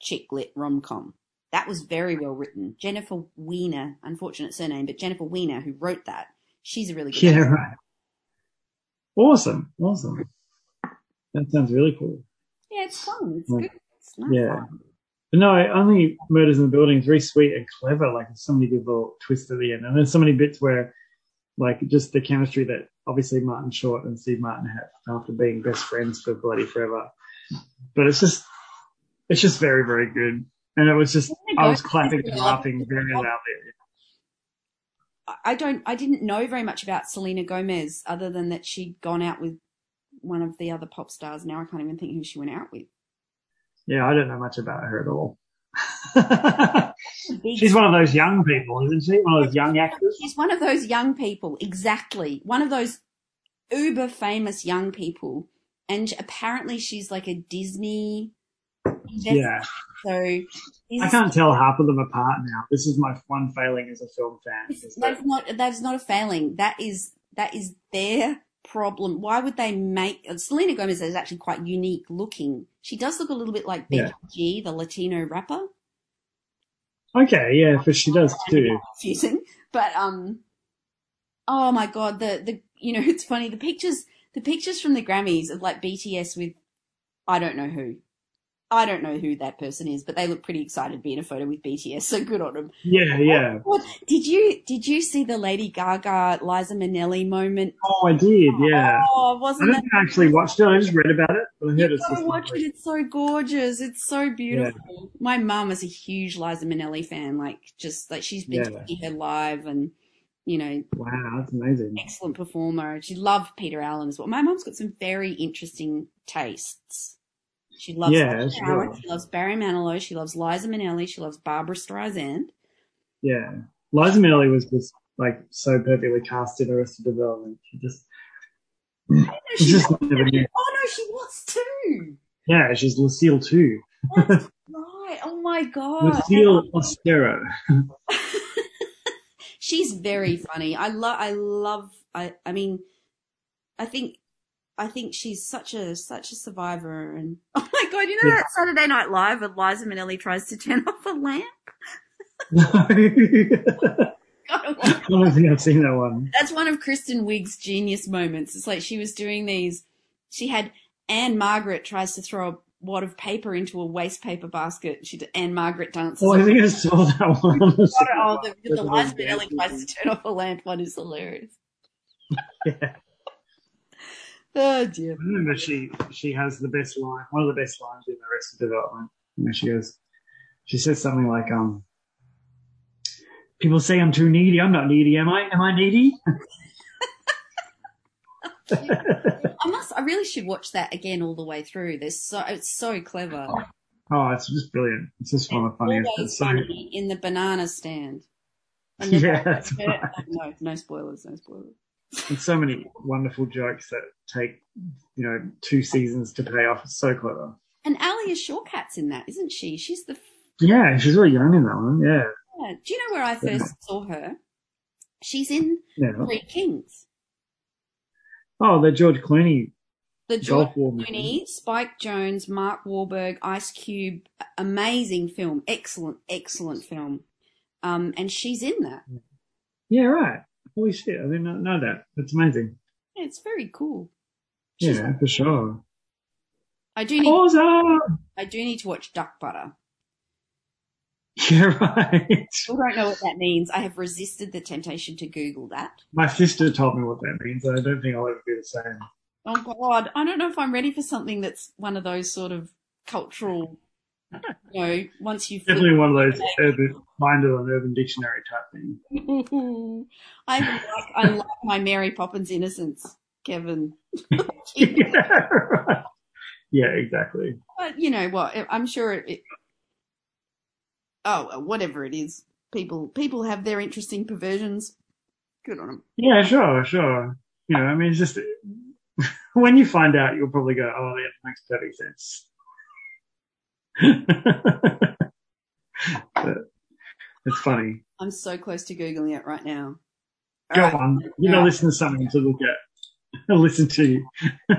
[SPEAKER 2] chick lit rom com. That was very well written. Jennifer Weiner, unfortunate surname, but Jennifer Weiner, who wrote that, she's a really good.
[SPEAKER 3] Yeah, right. Awesome, awesome. That sounds really cool.
[SPEAKER 2] Yeah, it's fun. It's
[SPEAKER 3] Yeah.
[SPEAKER 2] good. It's nice.
[SPEAKER 3] Yeah. But no, only Murders in the Building is very sweet and clever. Like there's so many good little twists at the end, and there's so many bits where, like, just the chemistry that obviously Martin Short and Steve Martin have after being best friends for bloody forever. But it's just, it's just very, very good. And it was just, I was clapping and laughing very loudly.
[SPEAKER 2] I don't. I didn't know very much about Selena Gomez other than that she'd gone out with one of the other pop stars. Now I can't even think who she went out with.
[SPEAKER 3] Yeah, I don't know much about her at all. She's one of those young people, isn't she? One of those young actors.
[SPEAKER 2] She's one of those young people, exactly. One of those uber famous young people. And apparently she's like a Disney.
[SPEAKER 3] Yeah.
[SPEAKER 2] So
[SPEAKER 3] I can't tell half of them apart now. This is my one failing as a film fan.
[SPEAKER 2] that's not that's not a failing. That is that is their problem. Why would they make Selena Gomez is actually quite unique looking. She does look a little bit like
[SPEAKER 3] Yeah.
[SPEAKER 2] Becky G, the Latino rapper.
[SPEAKER 3] Okay, yeah, but she does too.
[SPEAKER 2] confusing. But um, oh my god, the the you know it's funny the pictures the pictures from the Grammys of like BTS with I don't know who. I don't know who that person is, but they look pretty excited to be in a photo with BTS. So good on them.
[SPEAKER 3] Yeah, yeah.
[SPEAKER 2] What did you did you see the Lady Gaga Liza Minnelli moment?
[SPEAKER 3] Oh, I did, yeah.
[SPEAKER 2] Oh,
[SPEAKER 3] I
[SPEAKER 2] wasn't
[SPEAKER 3] don't
[SPEAKER 2] that?
[SPEAKER 3] actually watched it. I just read about it, but I heard
[SPEAKER 2] You
[SPEAKER 3] it's
[SPEAKER 2] watch it. It's so gorgeous. It's so beautiful. My mum is a huge Liza Minnelli fan. Like, just like she's been
[SPEAKER 3] Yeah.
[SPEAKER 2] to see her live, and you know,
[SPEAKER 3] Wow, that's amazing.
[SPEAKER 2] excellent performer. She loved Peter Allen as well. My mum's got some very interesting tastes. She loves
[SPEAKER 3] Yeah, sure.
[SPEAKER 2] She loves Barry Manilow. She loves Liza Minnelli. She loves Barbra Streisand.
[SPEAKER 3] Yeah. Liza Minnelli was just like so perfectly cast in Arrested Development. She just,
[SPEAKER 2] No,
[SPEAKER 3] she just never knew.
[SPEAKER 2] oh no, she was too.
[SPEAKER 3] Yeah, she's Lucille too.
[SPEAKER 2] That's right. Oh my god.
[SPEAKER 3] Lucille Austero.
[SPEAKER 2] she's very funny. I love. I love. I. I mean, I think. I think she's such a such a survivor. And oh my god, you know
[SPEAKER 3] Yeah.
[SPEAKER 2] that Saturday Night Live with Liza Minnelli tries to turn off a lamp.
[SPEAKER 3] No.
[SPEAKER 2] God,
[SPEAKER 3] I don't think I've seen that one.
[SPEAKER 2] That's one of Kristen Wiig's genius moments. It's like she was doing these. She had Ann-Margret tries to throw a wad of paper into a waste paper basket. She did, Ann-Margret dances.
[SPEAKER 3] Oh, I think I saw that one.
[SPEAKER 2] Oh, the, the,
[SPEAKER 3] That's
[SPEAKER 2] Liza Minnelli tries to turn off a lamp one is hilarious.
[SPEAKER 3] Yeah.
[SPEAKER 2] Oh dear.
[SPEAKER 3] I remember she she has the best line, one of the best lines in Arrested Development. Where she goes, she says something like, "Um, people say I'm too needy. I'm not needy, am I? Am I needy?"
[SPEAKER 2] I must. I really should watch that again all the way through. There's so it's so clever.
[SPEAKER 3] oh, it's just brilliant. It's just one of the funniest.
[SPEAKER 2] Always
[SPEAKER 3] It's so,
[SPEAKER 2] funny in the banana stand. The-
[SPEAKER 3] yeah, right.
[SPEAKER 2] no, no spoilers. No spoilers.
[SPEAKER 3] It's so many wonderful jokes that take you know two seasons to pay off. It's so clever.
[SPEAKER 2] And Alia Shawkat's in that, isn't she? She's the.
[SPEAKER 3] Yeah, she's really young in that one. Yeah,
[SPEAKER 2] Yeah. Do you know where I first saw her? She's in
[SPEAKER 3] yeah.
[SPEAKER 2] Three Kings.
[SPEAKER 3] Oh, the George Clooney
[SPEAKER 2] The George. Clooney, Spike Jonze, Mark Wahlberg, Ice Cube, amazing film, excellent, excellent film. Um, and she's in that.
[SPEAKER 3] Yeah, right. Holy shit! I didn't know- know that. That's amazing.
[SPEAKER 2] Yeah, it's very cool. She's-
[SPEAKER 3] Yeah, for sure.
[SPEAKER 2] I do need,
[SPEAKER 3] Awesome.
[SPEAKER 2] I do need to watch Duck Butter.
[SPEAKER 3] Yeah, right.
[SPEAKER 2] Still don't know what that means. I have resisted the temptation to Google that.
[SPEAKER 3] My sister told me what that means. I don't think I'll ever be the same.
[SPEAKER 2] Oh God, I don't know if I'm ready for something that's one of those sort of cultural. You know, once you flip
[SPEAKER 3] Definitely one of those urban, find it on Urban Dictionary type thing.
[SPEAKER 2] I like I like my Mary Poppins innocence, Kevin.
[SPEAKER 3] yeah, right. yeah, exactly.
[SPEAKER 2] But you know what? I'm sure it. it oh, whatever it is, people people have their interesting perversions. Good on them.
[SPEAKER 3] Yeah, sure, sure. You know, I mean, it's just when you find out, you'll probably go, "Oh, yeah, makes perfect sense." It's funny.
[SPEAKER 2] I'm so close to googling it right now.
[SPEAKER 3] Go
[SPEAKER 2] right.
[SPEAKER 3] on, you gotta listen to something to look at. listen to. you.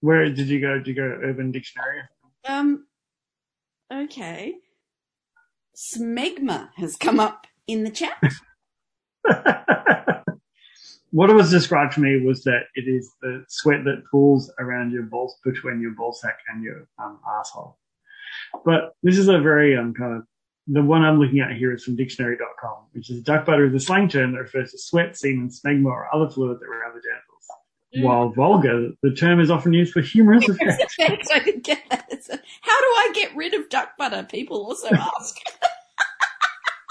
[SPEAKER 3] Where did you go? Did you go to Urban Dictionary?
[SPEAKER 2] Um. Okay. Smegma has come up in the chat.
[SPEAKER 3] what it was described to me was that it is the sweat that pools around your balls between your ball sack and your um, asshole. But this is a very um, kind of the one I'm looking at here is from dictionary.com, which is duck butter is a slang term that refers to sweat, semen, smegma, or other fluid that around the genitals. While vulgar, the term is often used for humorous effect.
[SPEAKER 2] I didn't get that. How do I get rid of duck butter? People also ask.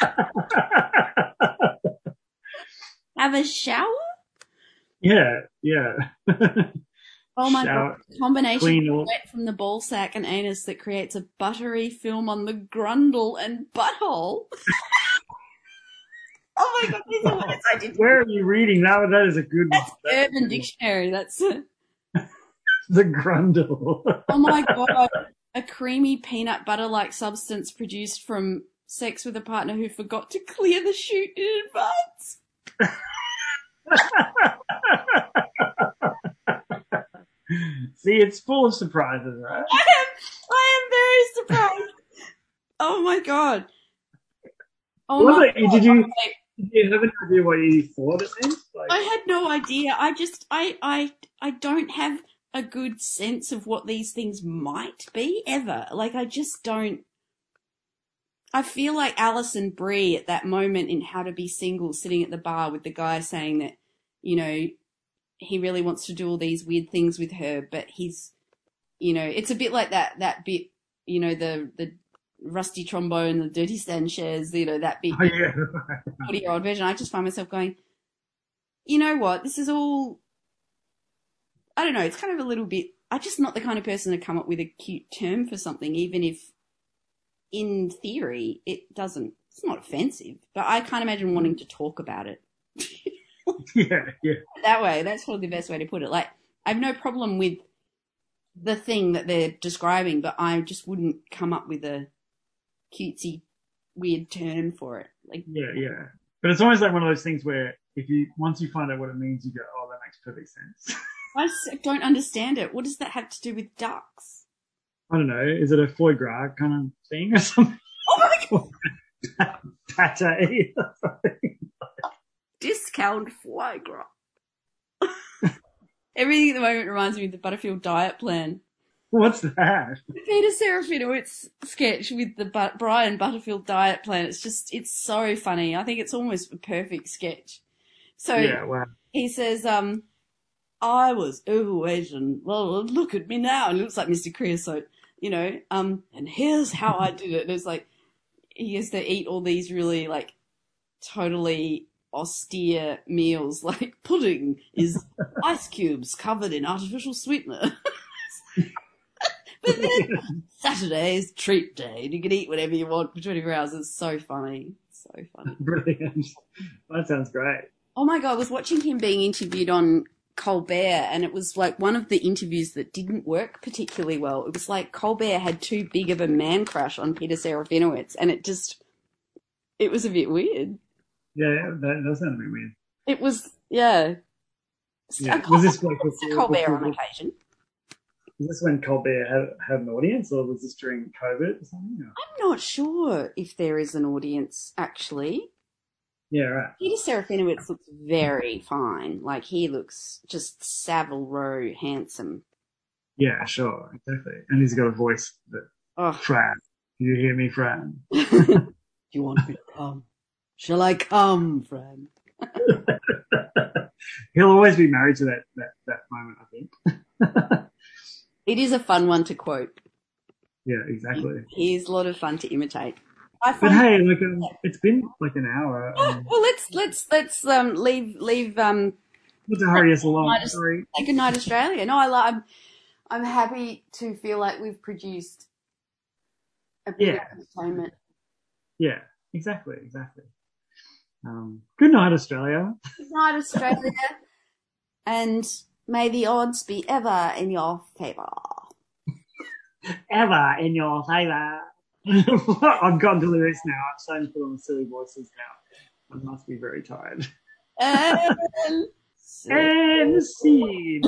[SPEAKER 2] Have a shower?
[SPEAKER 3] Yeah, yeah.
[SPEAKER 2] Oh my
[SPEAKER 3] shower,
[SPEAKER 2] god, the combination of wet from the ball sack and anus that creates a buttery film on the grundle and butthole. oh my god, these are words I didn't.
[SPEAKER 3] Where are you reading? That, that is a good one.
[SPEAKER 2] That's Urban Dictionary. That's
[SPEAKER 3] The grundle.
[SPEAKER 2] oh my god, a creamy peanut butter-like substance produced from sex with a partner who forgot to clear the chute in advance.
[SPEAKER 3] See, it's full of surprises, right?
[SPEAKER 2] I am, I am very surprised. oh my god. Oh
[SPEAKER 3] Was
[SPEAKER 2] my god.
[SPEAKER 3] did you- Do you have any idea what you thought it meant? Like,
[SPEAKER 2] I had no idea. I just I I I don't have a good sense of what these things might be ever. Like I just don't I feel like Alison Brie at that moment in How to Be Single sitting at the bar with the guy saying that, you know, he really wants to do all these weird things with her, but he's you know, it's a bit like that that bit, you know, the the rusty trombone, the dirty Sanchez, you know, that bit
[SPEAKER 3] oh, yeah.
[SPEAKER 2] 40 year old Virgin, I just find myself going, you know what? This is all, I don't know, it's kind of a little bit, I'm just not the kind of person to come up with a cute term for something, even if in theory it doesn't, it's not offensive, but I can't imagine wanting to talk about it
[SPEAKER 3] yeah, yeah.
[SPEAKER 2] that way. That's probably the best way to put it. Like, I have no problem with the thing that they're describing, but I just wouldn't come up with a cutesy, weird term for it. Like,
[SPEAKER 3] Yeah, yeah. But it's always like one of those things where if you once you find out what it means, you go, "Oh, that makes perfect sense."
[SPEAKER 2] I don't understand it. What does that have to do with ducks?
[SPEAKER 3] I don't know. Is it a foie gras kind of thing or something?
[SPEAKER 2] Oh my god!
[SPEAKER 3] Pate or something?
[SPEAKER 2] Discount foie gras. Everything at the moment reminds me of the Butterfield diet plan.
[SPEAKER 3] What's that?
[SPEAKER 2] Peter Serafinowicz sketch with the but- Brian Butterfield diet plan. It's just, it's so funny. I think it's almost a perfect sketch. So
[SPEAKER 3] Yeah, wow.
[SPEAKER 2] he says, um, I was overweight and well, look at me now. It looks like Mr. Creosote, you know, um, and here's how I did it. And it's like, he has to eat all these really like totally austere meals. Like pudding is ice cubes covered in artificial sweetener. but then Saturday is treat day and you can eat whatever you want for 24 hours. It's so funny. So funny.
[SPEAKER 3] Brilliant. That sounds great.
[SPEAKER 2] Oh my god, I was watching him being interviewed on Colbert and it was like one of the interviews that didn't work particularly well. It was like Colbert had too big of a man crush on Peter Serafinowicz and it just it was a bit weird.
[SPEAKER 3] Yeah, that does sound a bit weird.
[SPEAKER 2] It was yeah.
[SPEAKER 3] Yeah. Was this like
[SPEAKER 2] Colbert,
[SPEAKER 3] before,
[SPEAKER 2] Colbert
[SPEAKER 3] before-
[SPEAKER 2] on occasion.
[SPEAKER 3] was this when Colbert had, had an audience, or was this during COVID or something? Or-
[SPEAKER 2] I'm not sure if there is an audience actually.
[SPEAKER 3] Yeah, right.
[SPEAKER 2] Peter Serafinowicz looks very fine. Like he looks just Savile Row handsome.
[SPEAKER 3] Yeah, sure, exactly. And he's got a voice that
[SPEAKER 2] Oh,
[SPEAKER 3] Fran. Do you hear me, Fran?
[SPEAKER 2] Do you want me to come? Shall I come, friend?
[SPEAKER 3] He'll always be married to that that, that moment, I think.
[SPEAKER 2] It is a fun one to quote.
[SPEAKER 3] yeah, exactly.
[SPEAKER 2] He's a lot of fun to imitate. I
[SPEAKER 3] But hey, like um, it's been like an hour. Um,
[SPEAKER 2] well, let's let's let's um leave leave um
[SPEAKER 3] to hurry us along. Sorry.
[SPEAKER 2] say good night Australia. No, I lo- I'm I'm happy to feel like we've produced a bit
[SPEAKER 3] Yeah.
[SPEAKER 2] of entertainment.
[SPEAKER 3] Yeah, exactly, exactly. Um, good night, Australia.
[SPEAKER 2] Good night Australia, and may the odds be ever in your favour.
[SPEAKER 3] Ever in your favour. I've gone to lyrics now. I'm starting to put on silly voices now. I must be very tired.
[SPEAKER 2] And
[SPEAKER 3] And scene.